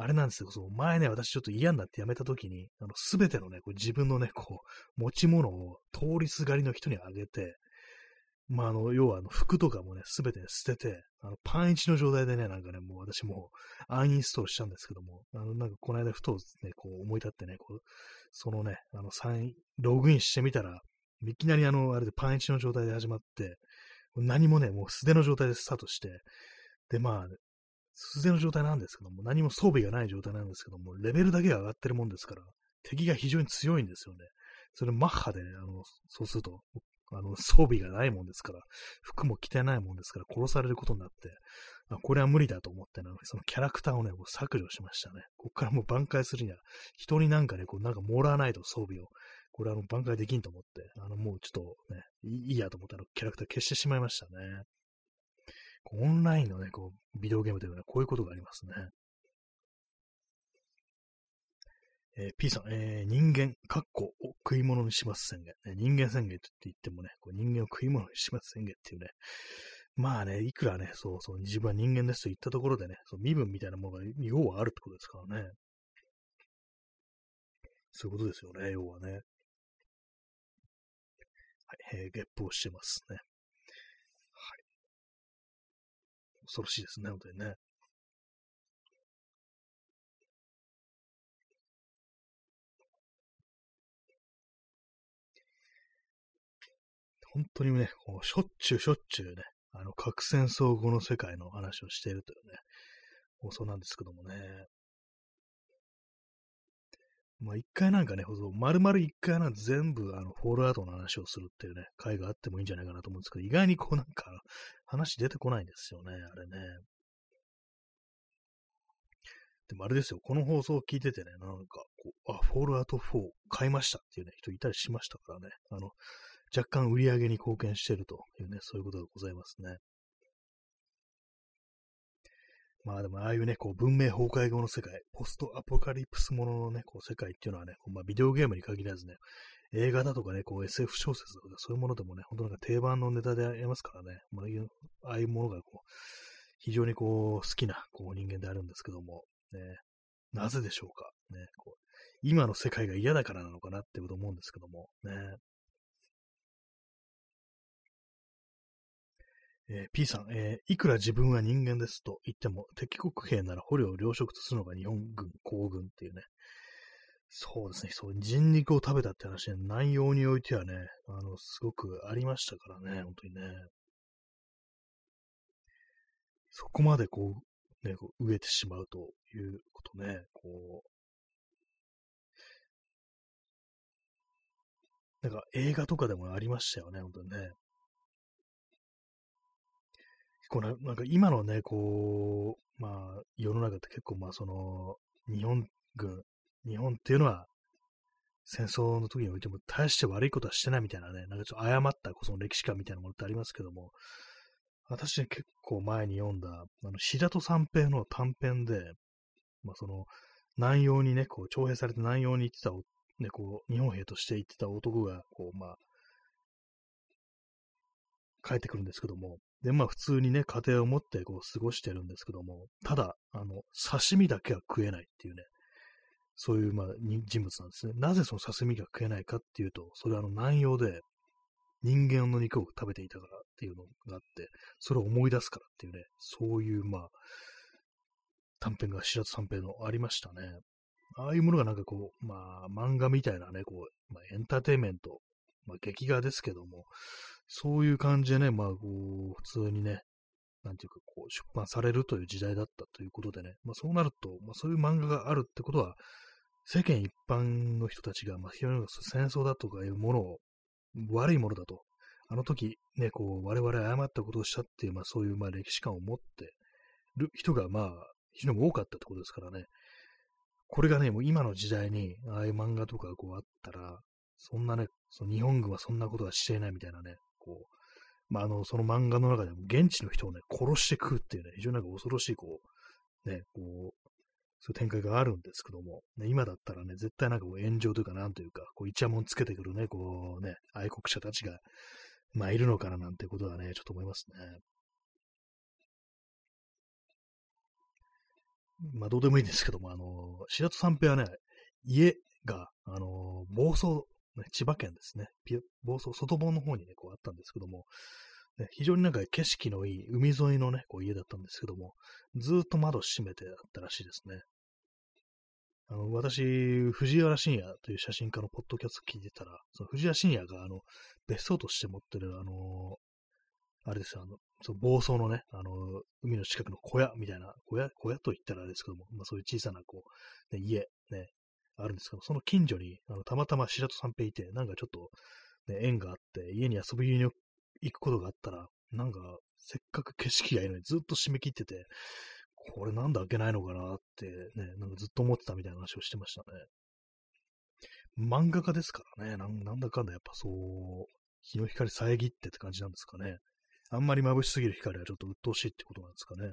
あれなんですよ、その前ね、私ちょっと嫌になってやめたときに、あの、すべてのね、こう自分のね、こう、持ち物を通りすがりの人にあげて、まあ、あの、要は、あの、服とかもね、すべて捨てて、あの、パンイチの状態でね、なんかね、もう私も、アンインストールしたんですけども、あの、なんかこの間ふとね、こう思い立ってね、こう、そのね、あの、サイン、ログインしてみたら、いきなりあの、あれでパンイチの状態で始まって、何もね、もう素手の状態でスタートして、で、まあ、素手の状態なんですけども、何も装備がない状態なんですけども、レベルだけが上がってるもんですから、敵が非常に強いんですよね。それマッハで、あの、そうすると、あの、装備がないもんですから、服も着てないもんですから、殺されることになって、あこれは無理だと思ってね、そのキャラクターをね、こう削除しましたね。こっからもう挽回するには、人になんかね、こうなんかもらわないと装備を、これはあの挽回できんと思って、あのもうちょっとね、いいやと思ってあのキャラクター消してしまいましたね。オンラインのね、こう、ビデオゲームというのはこういうことがありますね。えー、P さん、えー、人間、カッコを食い物にします宣言。ね、人間宣言って言ってもね、こう人間を食い物にします宣言っていうね、まあね、いくらね、そうそう、自分は人間ですと言ったところでね、その身分みたいなものが要はあるってことですからね。そういうことですよね、要はね。はい、えー、ゲップをしてますね。はい。恐ろしいですね、本当にね。本当にね、こうしょっちゅうしょっちゅうね、あの、核戦争後の世界の話をしているというね、放送なんですけどもね。まあ一回なんかね、丸々一回なん全部あの、フォールアウトの話をするっていうね、回があってもいいんじゃないかなと思うんですけど、意外にこうなんか話出てこないんですよね、あれね。でもあれですよ、この放送を聞いててね、なんかこう、あ、フォールアウト4買いましたっていうね、人いたりしましたからね。あの、若干売り上げに貢献してるというね、そういうことがございますね。まあでも、ああいうね、こう文明崩壊後の世界、ポストアポカリプスもののね、こう世界っていうのはね、まあ、ビデオゲームに限らずね、映画だとかね、こう SF 小説とかそういうものでもね、本当なんか定番のネタでありますからね、まあ、ああいうものがこう、非常にこう、好きなこう人間であるんですけども、ね、なぜでしょうか、ね、こう今の世界が嫌だからなのかなってこと思うんですけども、ね、えー、P さん、えー、いくら自分は人間ですと言っても、敵国兵なら捕虜を領食とするのが日本軍、皇軍っていうね。そうですね、そう、人肉を食べたって話ね、内容においてはね、あの、すごくありましたからね、本当にね。そこまでこう、ね、こう飢えてしまうということね、こう、なんか映画とかでもありましたよね、本当にね。このなんか今のね、こう、まあ、世の中って結構、まあ、その、日本軍、日本っていうのは、戦争の時においても大して悪いことはしてないみたいなね、なんかちょっと誤ったその歴史観みたいなものってありますけども、私結構前に読んだ、あの、白戸三平の短編で、まあ、その、南洋にね、こう、徴兵されて南洋に行ってた、ね、こう、日本兵として行ってた男が、こう、まあ、帰ってくるんですけども、で、まあ普通にね、家庭を持ってこう過ごしてるんですけども、ただ、あの、刺身だけは食えないっていうね、そういう、まあ、人物なんですね。なぜその刺身が食えないかっていうと、それはあの南洋で人間の肉を食べていたからっていうのがあって、それを思い出すからっていうね、そういう、まあ、短編が白津三平のありましたね。ああいうものがなんかこう、まあ、漫画みたいなね、こう、まあ、エンターテインメント、まあ、劇画ですけども、そういう感じでね、まあ、こう、普通にね、なんていうか、こう、出版されるという時代だったということでね、まあ、そうなると、まあ、そういう漫画があるってことは、世間一般の人たちが、まあ、非常に戦争だとかいうものを、悪いものだと、あの時、ね、こう、我々誤ったことをしたっていう、まあ、そういう、まあ、歴史観を持ってる人が、まあ、非常に多かったってことですからね、これがね、もう今の時代に、ああいう漫画とかこうあったら、そんなね、その日本軍はそんなことはしていないみたいなね、こう、まあ、あの、その漫画の中でも現地の人をね、殺して食うっていうね、非常になんか恐ろしい、こう、ね、こう、そういう展開があるんですけども、ね、今だったらね、絶対なんかこう炎上というか、なんというか、こう、イチャモンつけてくるね、こうね、愛国者たちが、まあ、いるのかななんてことはね、ちょっと思いますね。まあ、どうでもいいんですけども、あの、白戸三平はね、家が、あの、房総、千葉県ですね、房総、外房の方にね、こうあったんですけども、ね、非常になんか景色のいい海沿いのね、こう家だったんですけども、ずっと窓閉めてあったらしいですね。あの、私、藤原信也という写真家のポッドキャスト聞いてたら、その藤原信也が、あの、別荘として持ってる、あの、あれですよ、あの、その房総のね、あの、海の近くの小屋みたいな、小屋、小屋と言ったらあれですけども、まあそういう小さな、こう、ね、家、ね、あるんですけど、その近所に、あの、たまたま白戸三平いて、なんかちょっと、ね、縁があって、家に遊びに行くことがあったら、なんか、せっかく景色がいいのにずっと締め切ってて、これなんで開けないのかなってね、なんかずっと思ってたみたいな話をしてましたね。漫画家ですからね、なんだかんだやっぱそう、日の光遮ってって感じなんですかね。あんまり眩しすぎる光はちょっと鬱陶しいってことなんですかね。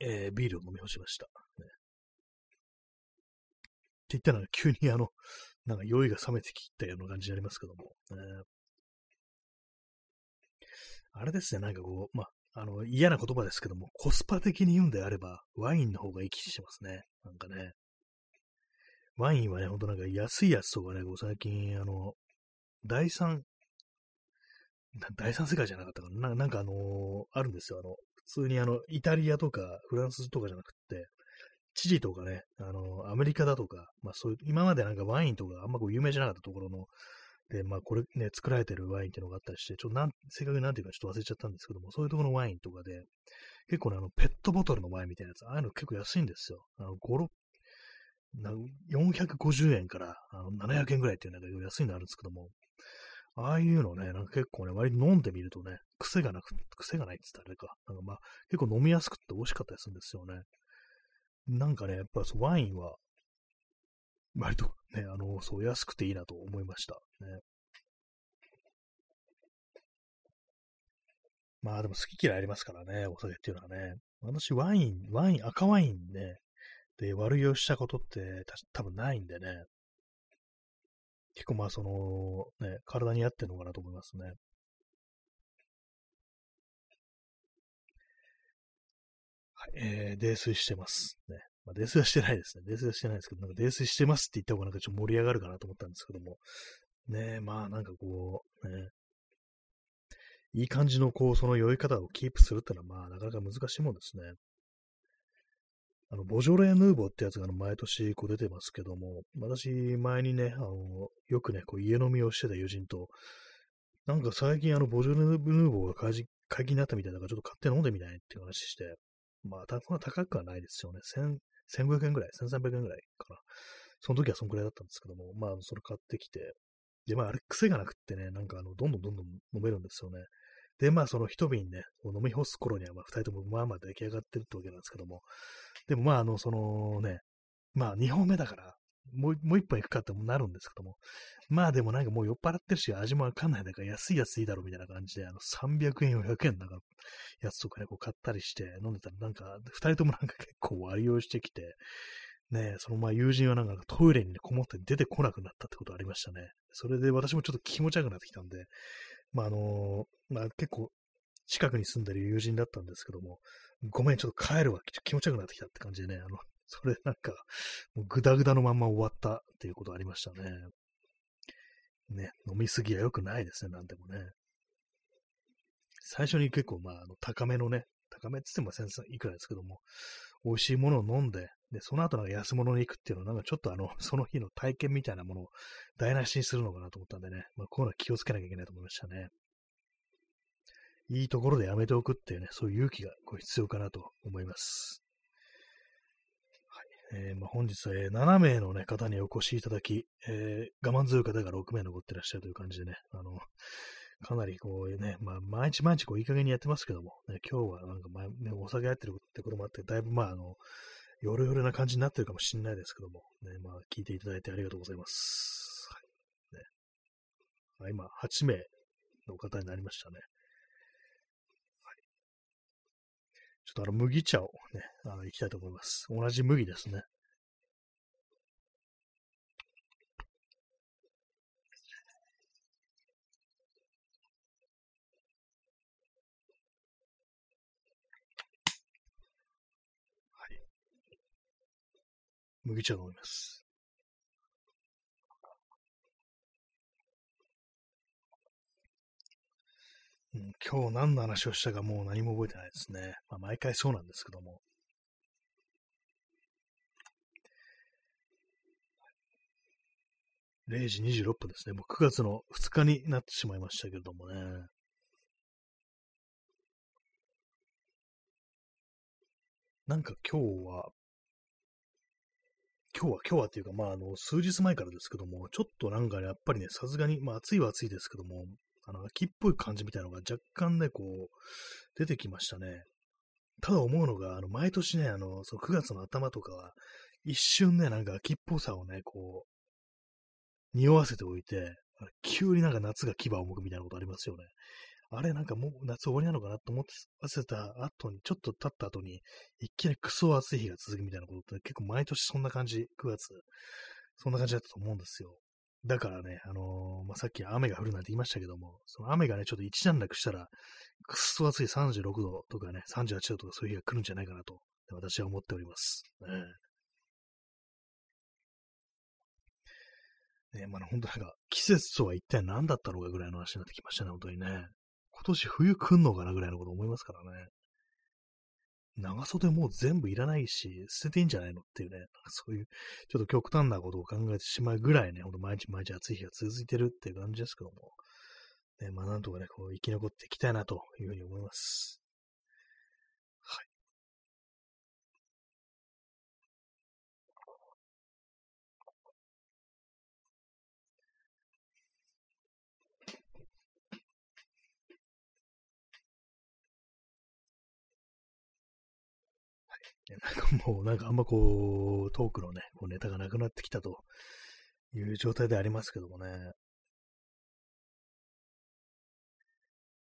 えー、ビールを飲み干しました。ね、って言ったら、急にあの、なんか酔いが冷めてきたような感じになりますけども。ね、あれですね、なんかこう、まあ、あの、嫌な言葉ですけども、コスパ的に言うんであれば、ワインの方が生きてますね。なんかね。ワインはね、ほんとなんか安いやつとかね、こう最近、あの、第三、第三世界じゃなかったかな。なんかあのー、あるんですよ。あの、普通にあの、イタリアとかフランスとかじゃなくて、チリとかね、あの、アメリカだとか、まあそういう、今までなんかワインとかあんまこう有名じゃなかったところの、で、まあこれね、作られてるワインっていうのがあったりして、ちょっとなん、正確になんていうかちょっと忘れちゃったんですけども、そういうところのワインとかで、結構ね、あの、ペットボトルのワインみたいなやつ、ああいうの結構安いんですよ。あの、5、6、450円からあの700円ぐらいっていうなんか安いのあるんですけども、ああいうのね、なんか結構ね、割に飲んでみるとね、癖がなく、癖がないって言ったらあれか。なんかまあ、結構飲みやすくて美味しかったりするんですよね。なんかね、やっぱワインは、割とね、あの、そう安くていいなと思いました。ね。まあでも好き嫌いありますからね、お酒っていうのはね。私ワイン、ワイン、赤ワインね、で悪酔いしたことって多分ないんでね。結構まあその、ね、体に合ってるのかなと思いますね。はい、えー、泥酔してます。ね。まあ、泥酔はしてないですね。泥酔はしてないですけど、なんか泥酔してますって言った方がなんかちょっと盛り上がるかなと思ったんですけども。ねまあなんかこう、ね、いい感じのこう、その酔い方をキープするってのはまあなかなか難しいもんですね。あの、ボジョレヌーボーってやつが毎年こう出てますけども、私前にね、あの、よくね、こう家飲みをしてた友人と、なんか最近あの、ボジョレヌーボーが解禁になったみたいだからちょっと買って飲んでみないっていう話して、まあ、そん高くはないですよね。1500円ぐらい、1300円ぐらいかな。その時はそんくらいだったんですけども、まあ、それ買ってきて、で、まあ、あれ、癖がなくってね、なんか、あの、どんどんどんどん飲めるんですよね。で、まあ、その一瓶ね、飲み干す頃には、まあ、二人ともまあまあ出来上がってるってわけなんですけども、でもまあ、あの、そのね、まあ、二本目だから、もうもう一杯行くかってなるんですけども、まあでもなんかもう酔っ払ってるし、味もわかんないだから安いやついだろうみたいな感じで、あの300円、400円なんかやつとかね、こう買ったりして飲んでたらなんか、二人ともなんか結構割用してきて、ね、そのまあ友人はなんかトイレに、こもって出てこなくなったってことありましたね。それで私もちょっと気持ち悪くなってきたんで、まああのまあ結構近くに住んでる友人だったんですけども、ごめん、ちょっと帰るわ。気持ち悪くなってきたって感じでね、あの、[LAUGHS] それなんか、もうグダグダのまんま終わったっていうことありましたね。ね、飲みすぎは良くないですね、なんでもね。最初に結構、まあ、あの高めのね、高めって言っても1000いくらですけども、美味しいものを飲んで、で、その後なんか安物に行くっていうのは、なんかちょっとあの、[LAUGHS] その日の体験みたいなものを台無しにするのかなと思ったんでね、まあ、こういうのは気をつけなきゃいけないと思いましたね。いいところでやめておくっていうね、そういう勇気がこう必要かなと思います。はいえーまあ、本日は、えー、7名の、ね、方にお越しいただき、えー、我慢強い方が6名残ってらっしゃるという感じでね、あの、かなりこうね、まあ、毎日毎日こういい加減にやってますけども、ね、今日はなんか前、ね、お酒入ってるってこともあって、だいぶまあ、あの、夜々な感じになってるかもしれないですけども、ね、まあ、聞いていただいてありがとうございます。はいねまあ、今、8名の方になりましたね。ちょっとあの麦茶をね、あの、いきたいと思います。同じ麦ですね。麦茶を飲みます。うん、今日何の話をしたかもう何も覚えてないですね。まあ、毎回そうなんですけども。0時26分ですね。もう9月の2日になってしまいましたけれどもね。なんか今日は、今日は今日はっていうか、まあ、あの、数日前からですけども、ちょっとなんか、やっぱりね、さすがに、まあ暑いは暑いですけども、あの、秋っぽい感じみたいなのが若干ね、こう、出てきましたね。ただ思うのが、あの、毎年ね、あの、その9月の頭とかは、一瞬ね、なんか秋っぽさをね、こう、匂わせておいて、急になんか夏が牙を向くみたいなことありますよね。あれなんかもう夏終わりなのかなと思って忘れた後に、ちょっと経った後に、一気にクソ暑い日が続くみたいなことって結構毎年そんな感じ、9月、そんな感じだったと思うんですよ。だからね、あのー、まあ、さっき雨が降るなんて言いましたけども、その雨がね、ちょっと一段落したら、くっそ暑い36度とかね、38度とかそういう日が来るんじゃないかなと、私は思っております。ね。ねまあ、本当なんか、季節とは一体何だったのかぐらいの話になってきましたね、本当にね。今年冬来んのかなぐらいのこと思いますからね。長袖もう全部いらないし、捨てていいんじゃないのっていうね、なんかそういう、ちょっと極端なことを考えてしまうぐらいね、ほんと毎日毎日暑い日が続いてるっていう感じですけども、ね、まあなんとかね、こう生き残っていきたいなというふうに思います。なんかもう、[LAUGHS] なんかあんまこう、トークのね、こうネタがなくなってきたという状態でありますけどもね。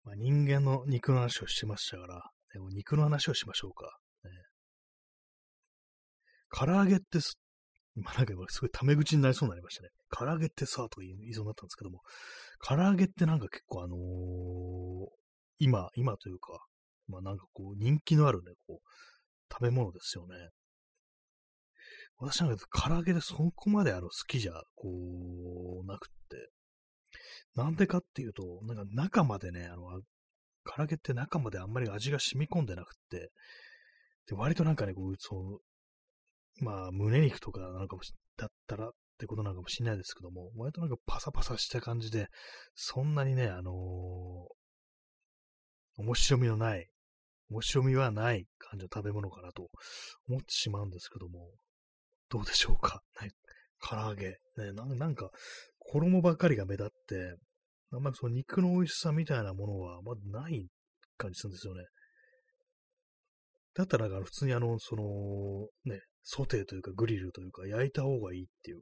まあ、人間の肉の話をしてましたから、でも肉の話をしましょうか。ね、唐揚げってす、今なんかすごいタメ口になりそうになりましたね。唐揚げってさ、とか言いそうになったんですけども、唐揚げってなんか結構あのー、今、今というか、まあなんかこう人気のあるね、こう、食べ物ですよね。私なんか唐揚げでそこまであの好きじゃ、こう、なくって。なんでかっていうと、なんか中までね、あの、唐揚げって中まであんまり味が染み込んでなくって、で、割となんかね、こう、そう、まあ、胸肉とかなんかもしだったらってことなのかもしれないですけども、割となんかパサパサした感じで、そんなにね、あのー、面白みのない面白みはない感じの食べ物かなと思ってしまうんですけども、どうでしょうか？ね、[LAUGHS] 唐揚げ、ねな。なんか、衣ばっかりが目立って、あんまりその肉の美味しさみたいなものはまだない感じするんですよね。だったら、普通にあの、その、ね、ソテーというかグリルというか焼いた方がいいっていう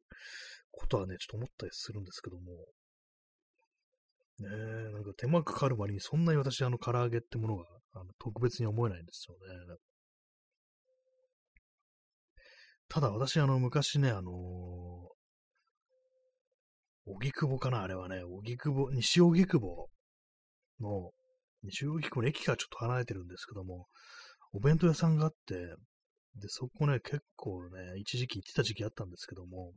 ことはね、ちょっと思ったりするんですけども、ねえ、なんか手間かかる割にそんなに私、あの、唐揚げってものがあの特別に思えないんですよね。ただ私、あの、昔ね、あのー、荻窪かなあれはね、荻窪、西荻窪の、西荻窪の駅からちょっと離れてるんですけども、お弁当屋さんがあって、で、そこね、結構ね、一時期行ってた時期あったんですけども、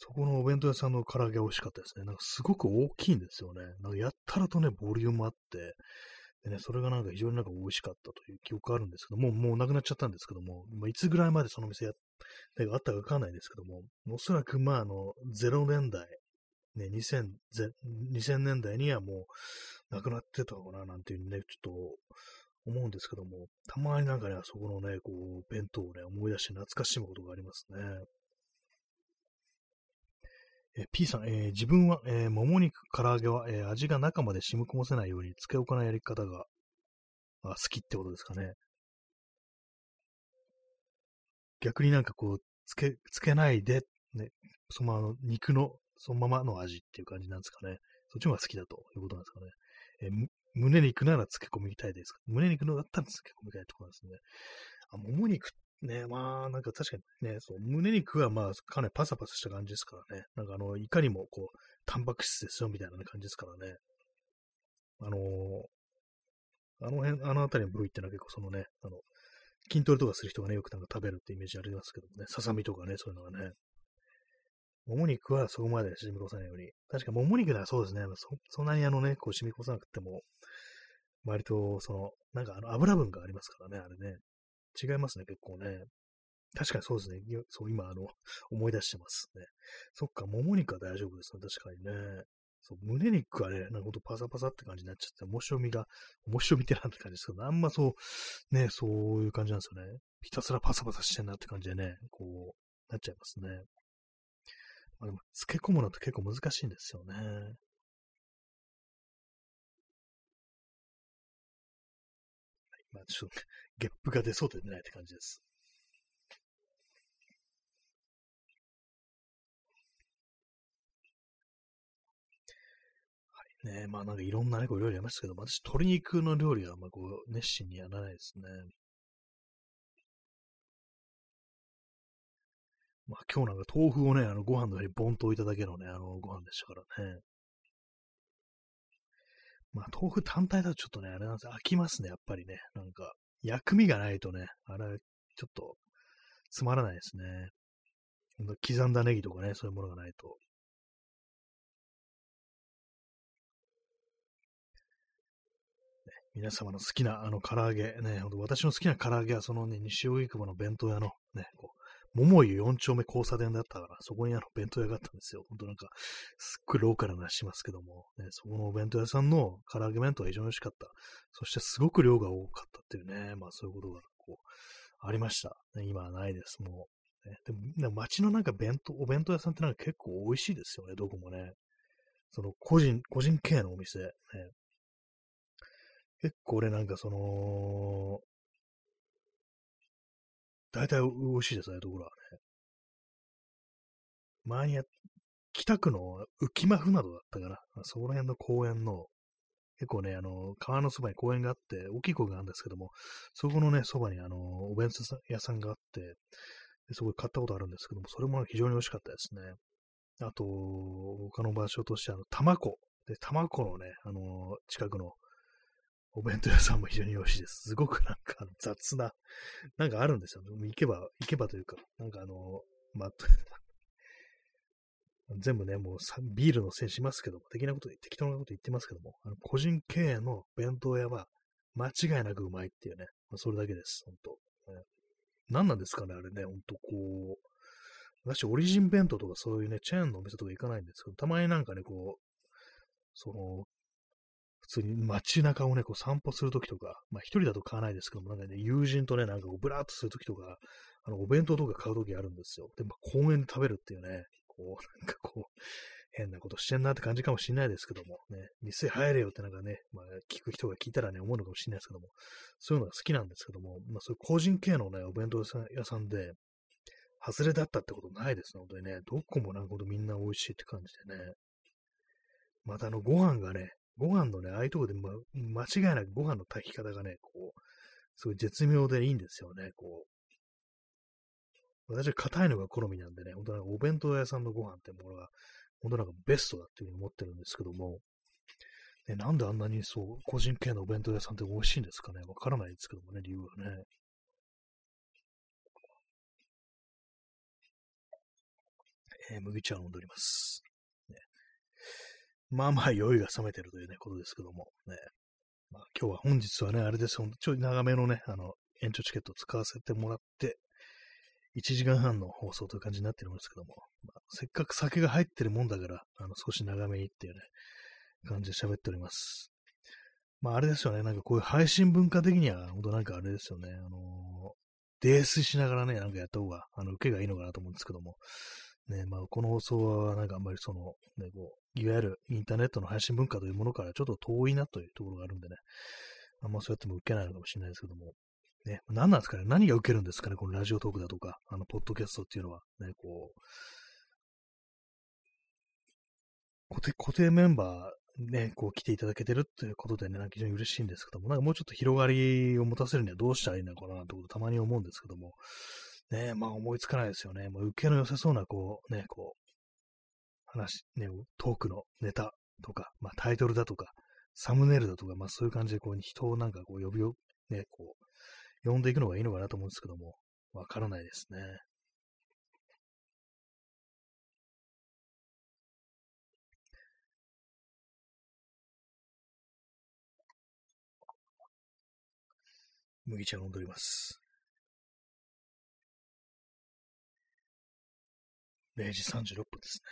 そこのお弁当屋さんの唐揚げ美味しかったですね。なんかすごく大きいんですよね。なんかやったらとね、ボリュームあって、でね、それがなんか非常になんか美味しかったという記憶があるんですけども、もうなくなっちゃったんですけども、まあ、いつぐらいまでその店や、あったかわかんないですけども、おそらくまああの、0年代、ね、2000, 2000年代にはもうなくなってたのかななんていうね、ちょっと思うんですけども、たまになんかね、あそこのね、こう、弁当をね、思い出して懐かしむことがありますね。え P さん、えー、自分は、えー、もも肉、唐揚げは、えー、味が中まで染み込ませないように漬け置かないやり方があ好きってことですかね。逆になんかこう、つけ、つけないで、ね、そのまま肉の、そのままの味っていう感じなんですかね。そっちの方が好きだということなんですかね。え胸肉なら漬け込みたいです胸肉のだったら漬け込みたいってことですね。あ、もも肉ね、まあ、なんか確かにね、そう、胸肉はまあ、かなりパサパサした感じですからね。なんかあの、いかにもこう、タンパク質ですよ、みたいな感じですからね。あのー、あの辺、あの辺りの部位ってのは結構そのね、あの、筋トレとかする人がね、よくなんか食べるってイメージありますけどね、ささみとかね、そういうのがね。もも肉はそこまで染み越さないように。確かもも肉ならそうですね。そそんなにあのね、こう染み越さなくても、割とその、なんかあの油分がありますからね、あれね。違いますね、結構ね。確かにそうですね。そう、今、あの、[LAUGHS] 思い出してますね。そっか、もも肉は大丈夫ですね。確かにね。そう、胸肉はね、なんかほんとパサパサって感じになっちゃって、面白みが、面白みってなんて感じですけど、あんまそう、ね、そういう感じなんですよね。ひたすらパサパサしてんなって感じでね、こう、なっちゃいますね。まあでも、漬け込むのって結構難しいんですよね。まあ、ちょっと、ゲップが出そうで出ないって感じです。はいね。まあなんかいろんなね、こう料理ありましたけど、私、鶏肉の料理はあんまこう、熱心にやらないですね。まあ今日なんか豆腐をね、あのご飯の上にボンと置いただけのね、あのご飯でしたからね。まあ豆腐単体だとちょっとね、あれなんです飽きますね、やっぱりね。なんか、薬味がないとね、あれ、ちょっと、つまらないですね。刻んだネギとかね、そういうものがないと。ね、皆様の好きなあの唐揚げ、ね、私の好きな唐揚げはそのね、西荻窪の弁当屋のね、こう、桃湯4丁目交差点だったから、そこにあの弁当屋があったんですよ。ほんとなんか、すっごいローカルな話しますけども、ね、そこのお弁当屋さんの唐揚げ弁当は非常に美味しかった。そしてすごく量が多かったっていうね、まあそういうことがこう、ありました。ね、今はないです、もう。ね、でも、でも街のなんか弁当、お弁当屋さんってなんか結構美味しいですよね、どこもね。その個人、個人系のお店、ね。結構俺なんかその、大体美味しいですね、ところはね。前にや、北区の浮間船戸だったから、そこら辺の公園の、結構ね、あの、川のそばに公園があって、大きい公園があるんですけども、そこのね、そばにあの、お弁当屋さんがあって、でそこで買ったことあるんですけども、それも非常に美味しかったですね。あと、他の場所として、あの、玉子。で、玉子のね、あの、近くのお弁当屋さんも非常に美味しいです。すごくなんか雑な、なんかあるんですよ。行けば、行けばというか、なんかあの、まあ、[LAUGHS] 全部ね、もうビールのせいしますけども、的なこと、適当なこと言ってますけども、あの個人経営の弁当屋は間違いなくうまいっていうね、まあ、それだけです、本当、ね。何なんですかね、あれね、本当こう、私、オリジン弁当とかそういうね、チェーンのお店とか行かないんですけど、たまになんかね、こう、その、普通に街中をね、こう散歩するときとか、まあ一人だと買わないですけども、なんかね、友人とね、なんかこうブラーっとするときとか、あの、お弁当とか買うときあるんですよ。で、まあ公園で食べるっていうね、こう、[LAUGHS] なんかこう、変なことしてんなって感じかもしれないですけども、ね、店入れよってなんかね、まあ、聞く人が聞いたらね、思うのかもしれないですけども、そういうのが好きなんですけども、まあ、そういう個人系のね、お弁当屋さんで、外れだったってことないですのでね、どこもなんかみんな美味しいって感じでね。またあの、ご飯がね、ご飯のね、ああいうとこで、ま、間違いなくご飯の炊き方がね、こう、すごい絶妙でいいんですよね、こう。私は硬いのが好みなんでね、本当なんかお弁当屋さんのご飯ってものが、本当なんかベストだっていうふうに思ってるんですけども、ね、なんであんなにそう、個人系のお弁当屋さんって美味しいんですかねわからないですけどもね、理由はね。えー、麦茶を飲んでおります。まあまあ酔いが冷めてるというね、ことですけども、ね。まあ、今日は本日はね、あれですよ、ちょい長めのね、あの、延長チケットを使わせてもらって、1時間半の放送という感じになってるんですけども、まあ、せっかく酒が入ってるもんだから、あの、少し長めにっていうね、感じで喋っております。まあ、あれですよね、なんかこういう配信文化的には、本当なんかあれですよね、あの、泥酔しながらね、なんかやった方が、あの、受けがいいのかなと思うんですけども、ね、まあ、この放送は、なんかあんまりその、ね、こう、いわゆるインターネットの配信文化というものからちょっと遠いなというところがあるんでね、あんまそうやっても受けないのかもしれないですけども、ね、何なんですかね。何が受けるんですかねこのラジオトークだとか、あの、ポッドキャストっていうのは、ね、こう、固定、固定メンバーね、こう来ていただけてるっていうことでね、なんか非常に嬉しいんですけども、なんかもうちょっと広がりを持たせるにはどうしたらいいのかなってことたまに思うんですけども、ね、まあ思いつかないですよね。もう受けの良さそうな、こう、ね、こう、話、ね、トークのネタとか、まあタイトルだとか、サムネイルだとか、まあそういう感じでこう人をなんかこう呼びを、ね、こう、呼んでいくのがいいのかなと思うんですけども、わからないですね。麦茶飲んでおります。0時36分ですね。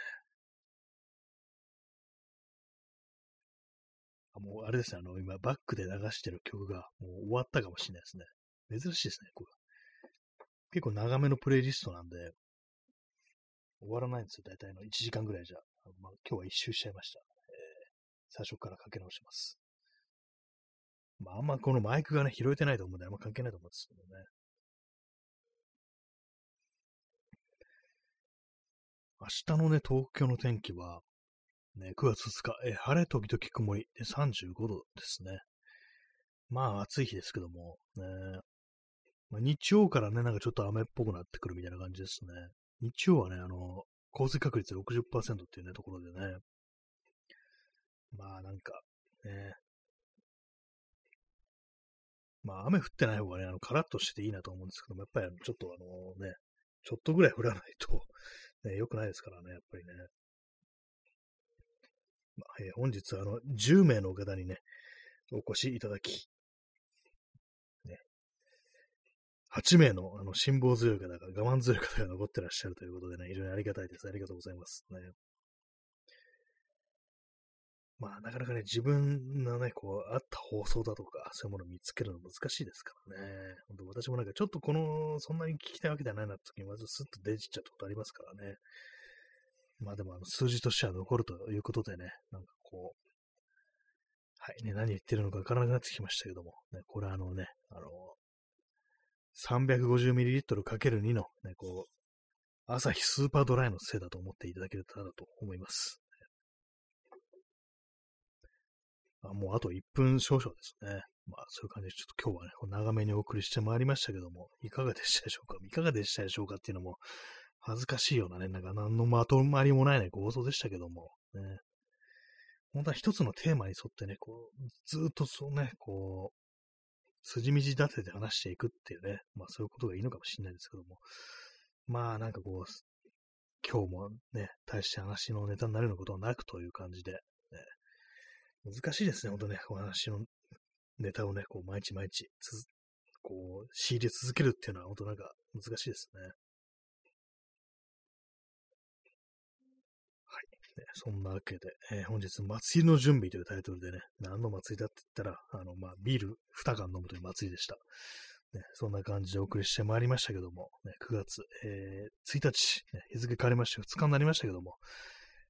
あもうあれですね、あの、今、バックで流してる曲がもう終わったかもしれないですね。珍しいですね、これ。結構長めのプレイリストなんで、終わらないんですよ、大体の1時間ぐらいじゃ。まあ、今日は一周しちゃいました。えー、最初からかけ直します。まあ、あんまこのマイクがね、拾えてないと思うんで、あんま関係ないと思うんですけどね。明日のね、東京の天気は、ね、9月2日、え晴れ時々曇りで35度ですね。まあ暑い日ですけども、ね、まあ、日曜からね、なんかちょっと雨っぽくなってくるみたいな感じですね。日曜はね、あの、降水確率60%っていうね、ところでね。まあなんか、ね。まあ雨降ってない方がね、あの、カラッとしてていいなと思うんですけども、やっぱりちょっとあのね、ちょっとぐらい降らないとね、良くないですからね、やっぱりね。まあえー、本日は、あの、10名の方にね、お越しいただき、ね、8名のあの辛抱強い方が、我慢強い方が残ってらっしゃるということでね、非常にありがたいです。ありがとうございます。ね、まあ、なかなかね、自分のね、こう、あった放送だとか、そういうものを見つけるの難しいですからね。本当私もなんか、ちょっとこの、そんなに聞きたいわけじゃないなって時に、まずスッとデジっちゃったことありますからね。まあでも、あの、数字としては残るということでね、なんかこう、はいね、何言ってるのかわからなくなってきましたけども、ね、これあのね、あの、350ml×2 のね、こう、朝日スーパードライのせいだと思っていただけたらと思います。まあもうあと1分少々ですね。まあそういう感じで、ちょっと今日はね、長めにお送りしてまいりましたけども、いかがでしたでしょうか？いかがでしたでしょうかっていうのも、恥ずかしいようなね、なんか何のまとまりもないね、放送でしたけども、ね。本当は一つのテーマに沿ってね、こう、ずっとそうね、こう、筋道立てて話していくっていうね、まあそういうことがいいのかもしれないですけども、まあなんかこう、今日もね、大して話のネタになるようなことはなくという感じで、難しいですね、ほんとね、お話のネタをね、こう、毎日毎日、こう、仕入れ続けるっていうのは、ほんとなんか、難しいですね。はい。ね、そんなわけで、えー、本日、祭りの準備というタイトルでね、何の祭りだって言ったら、あの、まあ、ビール2缶飲むという祭りでした。ね、そんな感じでお送りしてまいりましたけども、ね、9月、えー、1日、ね、日付変わりまして2日になりましたけども、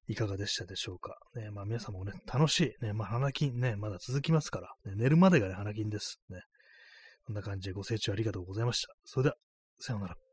いかがでしたでしょうか。ね、まあ皆さんもね、楽しい。ね、まあ花金ね、まだ続きますから、ね、寝るまでがね、花金です。ね。こんな感じでご清聴ありがとうございました。それでは、さようなら。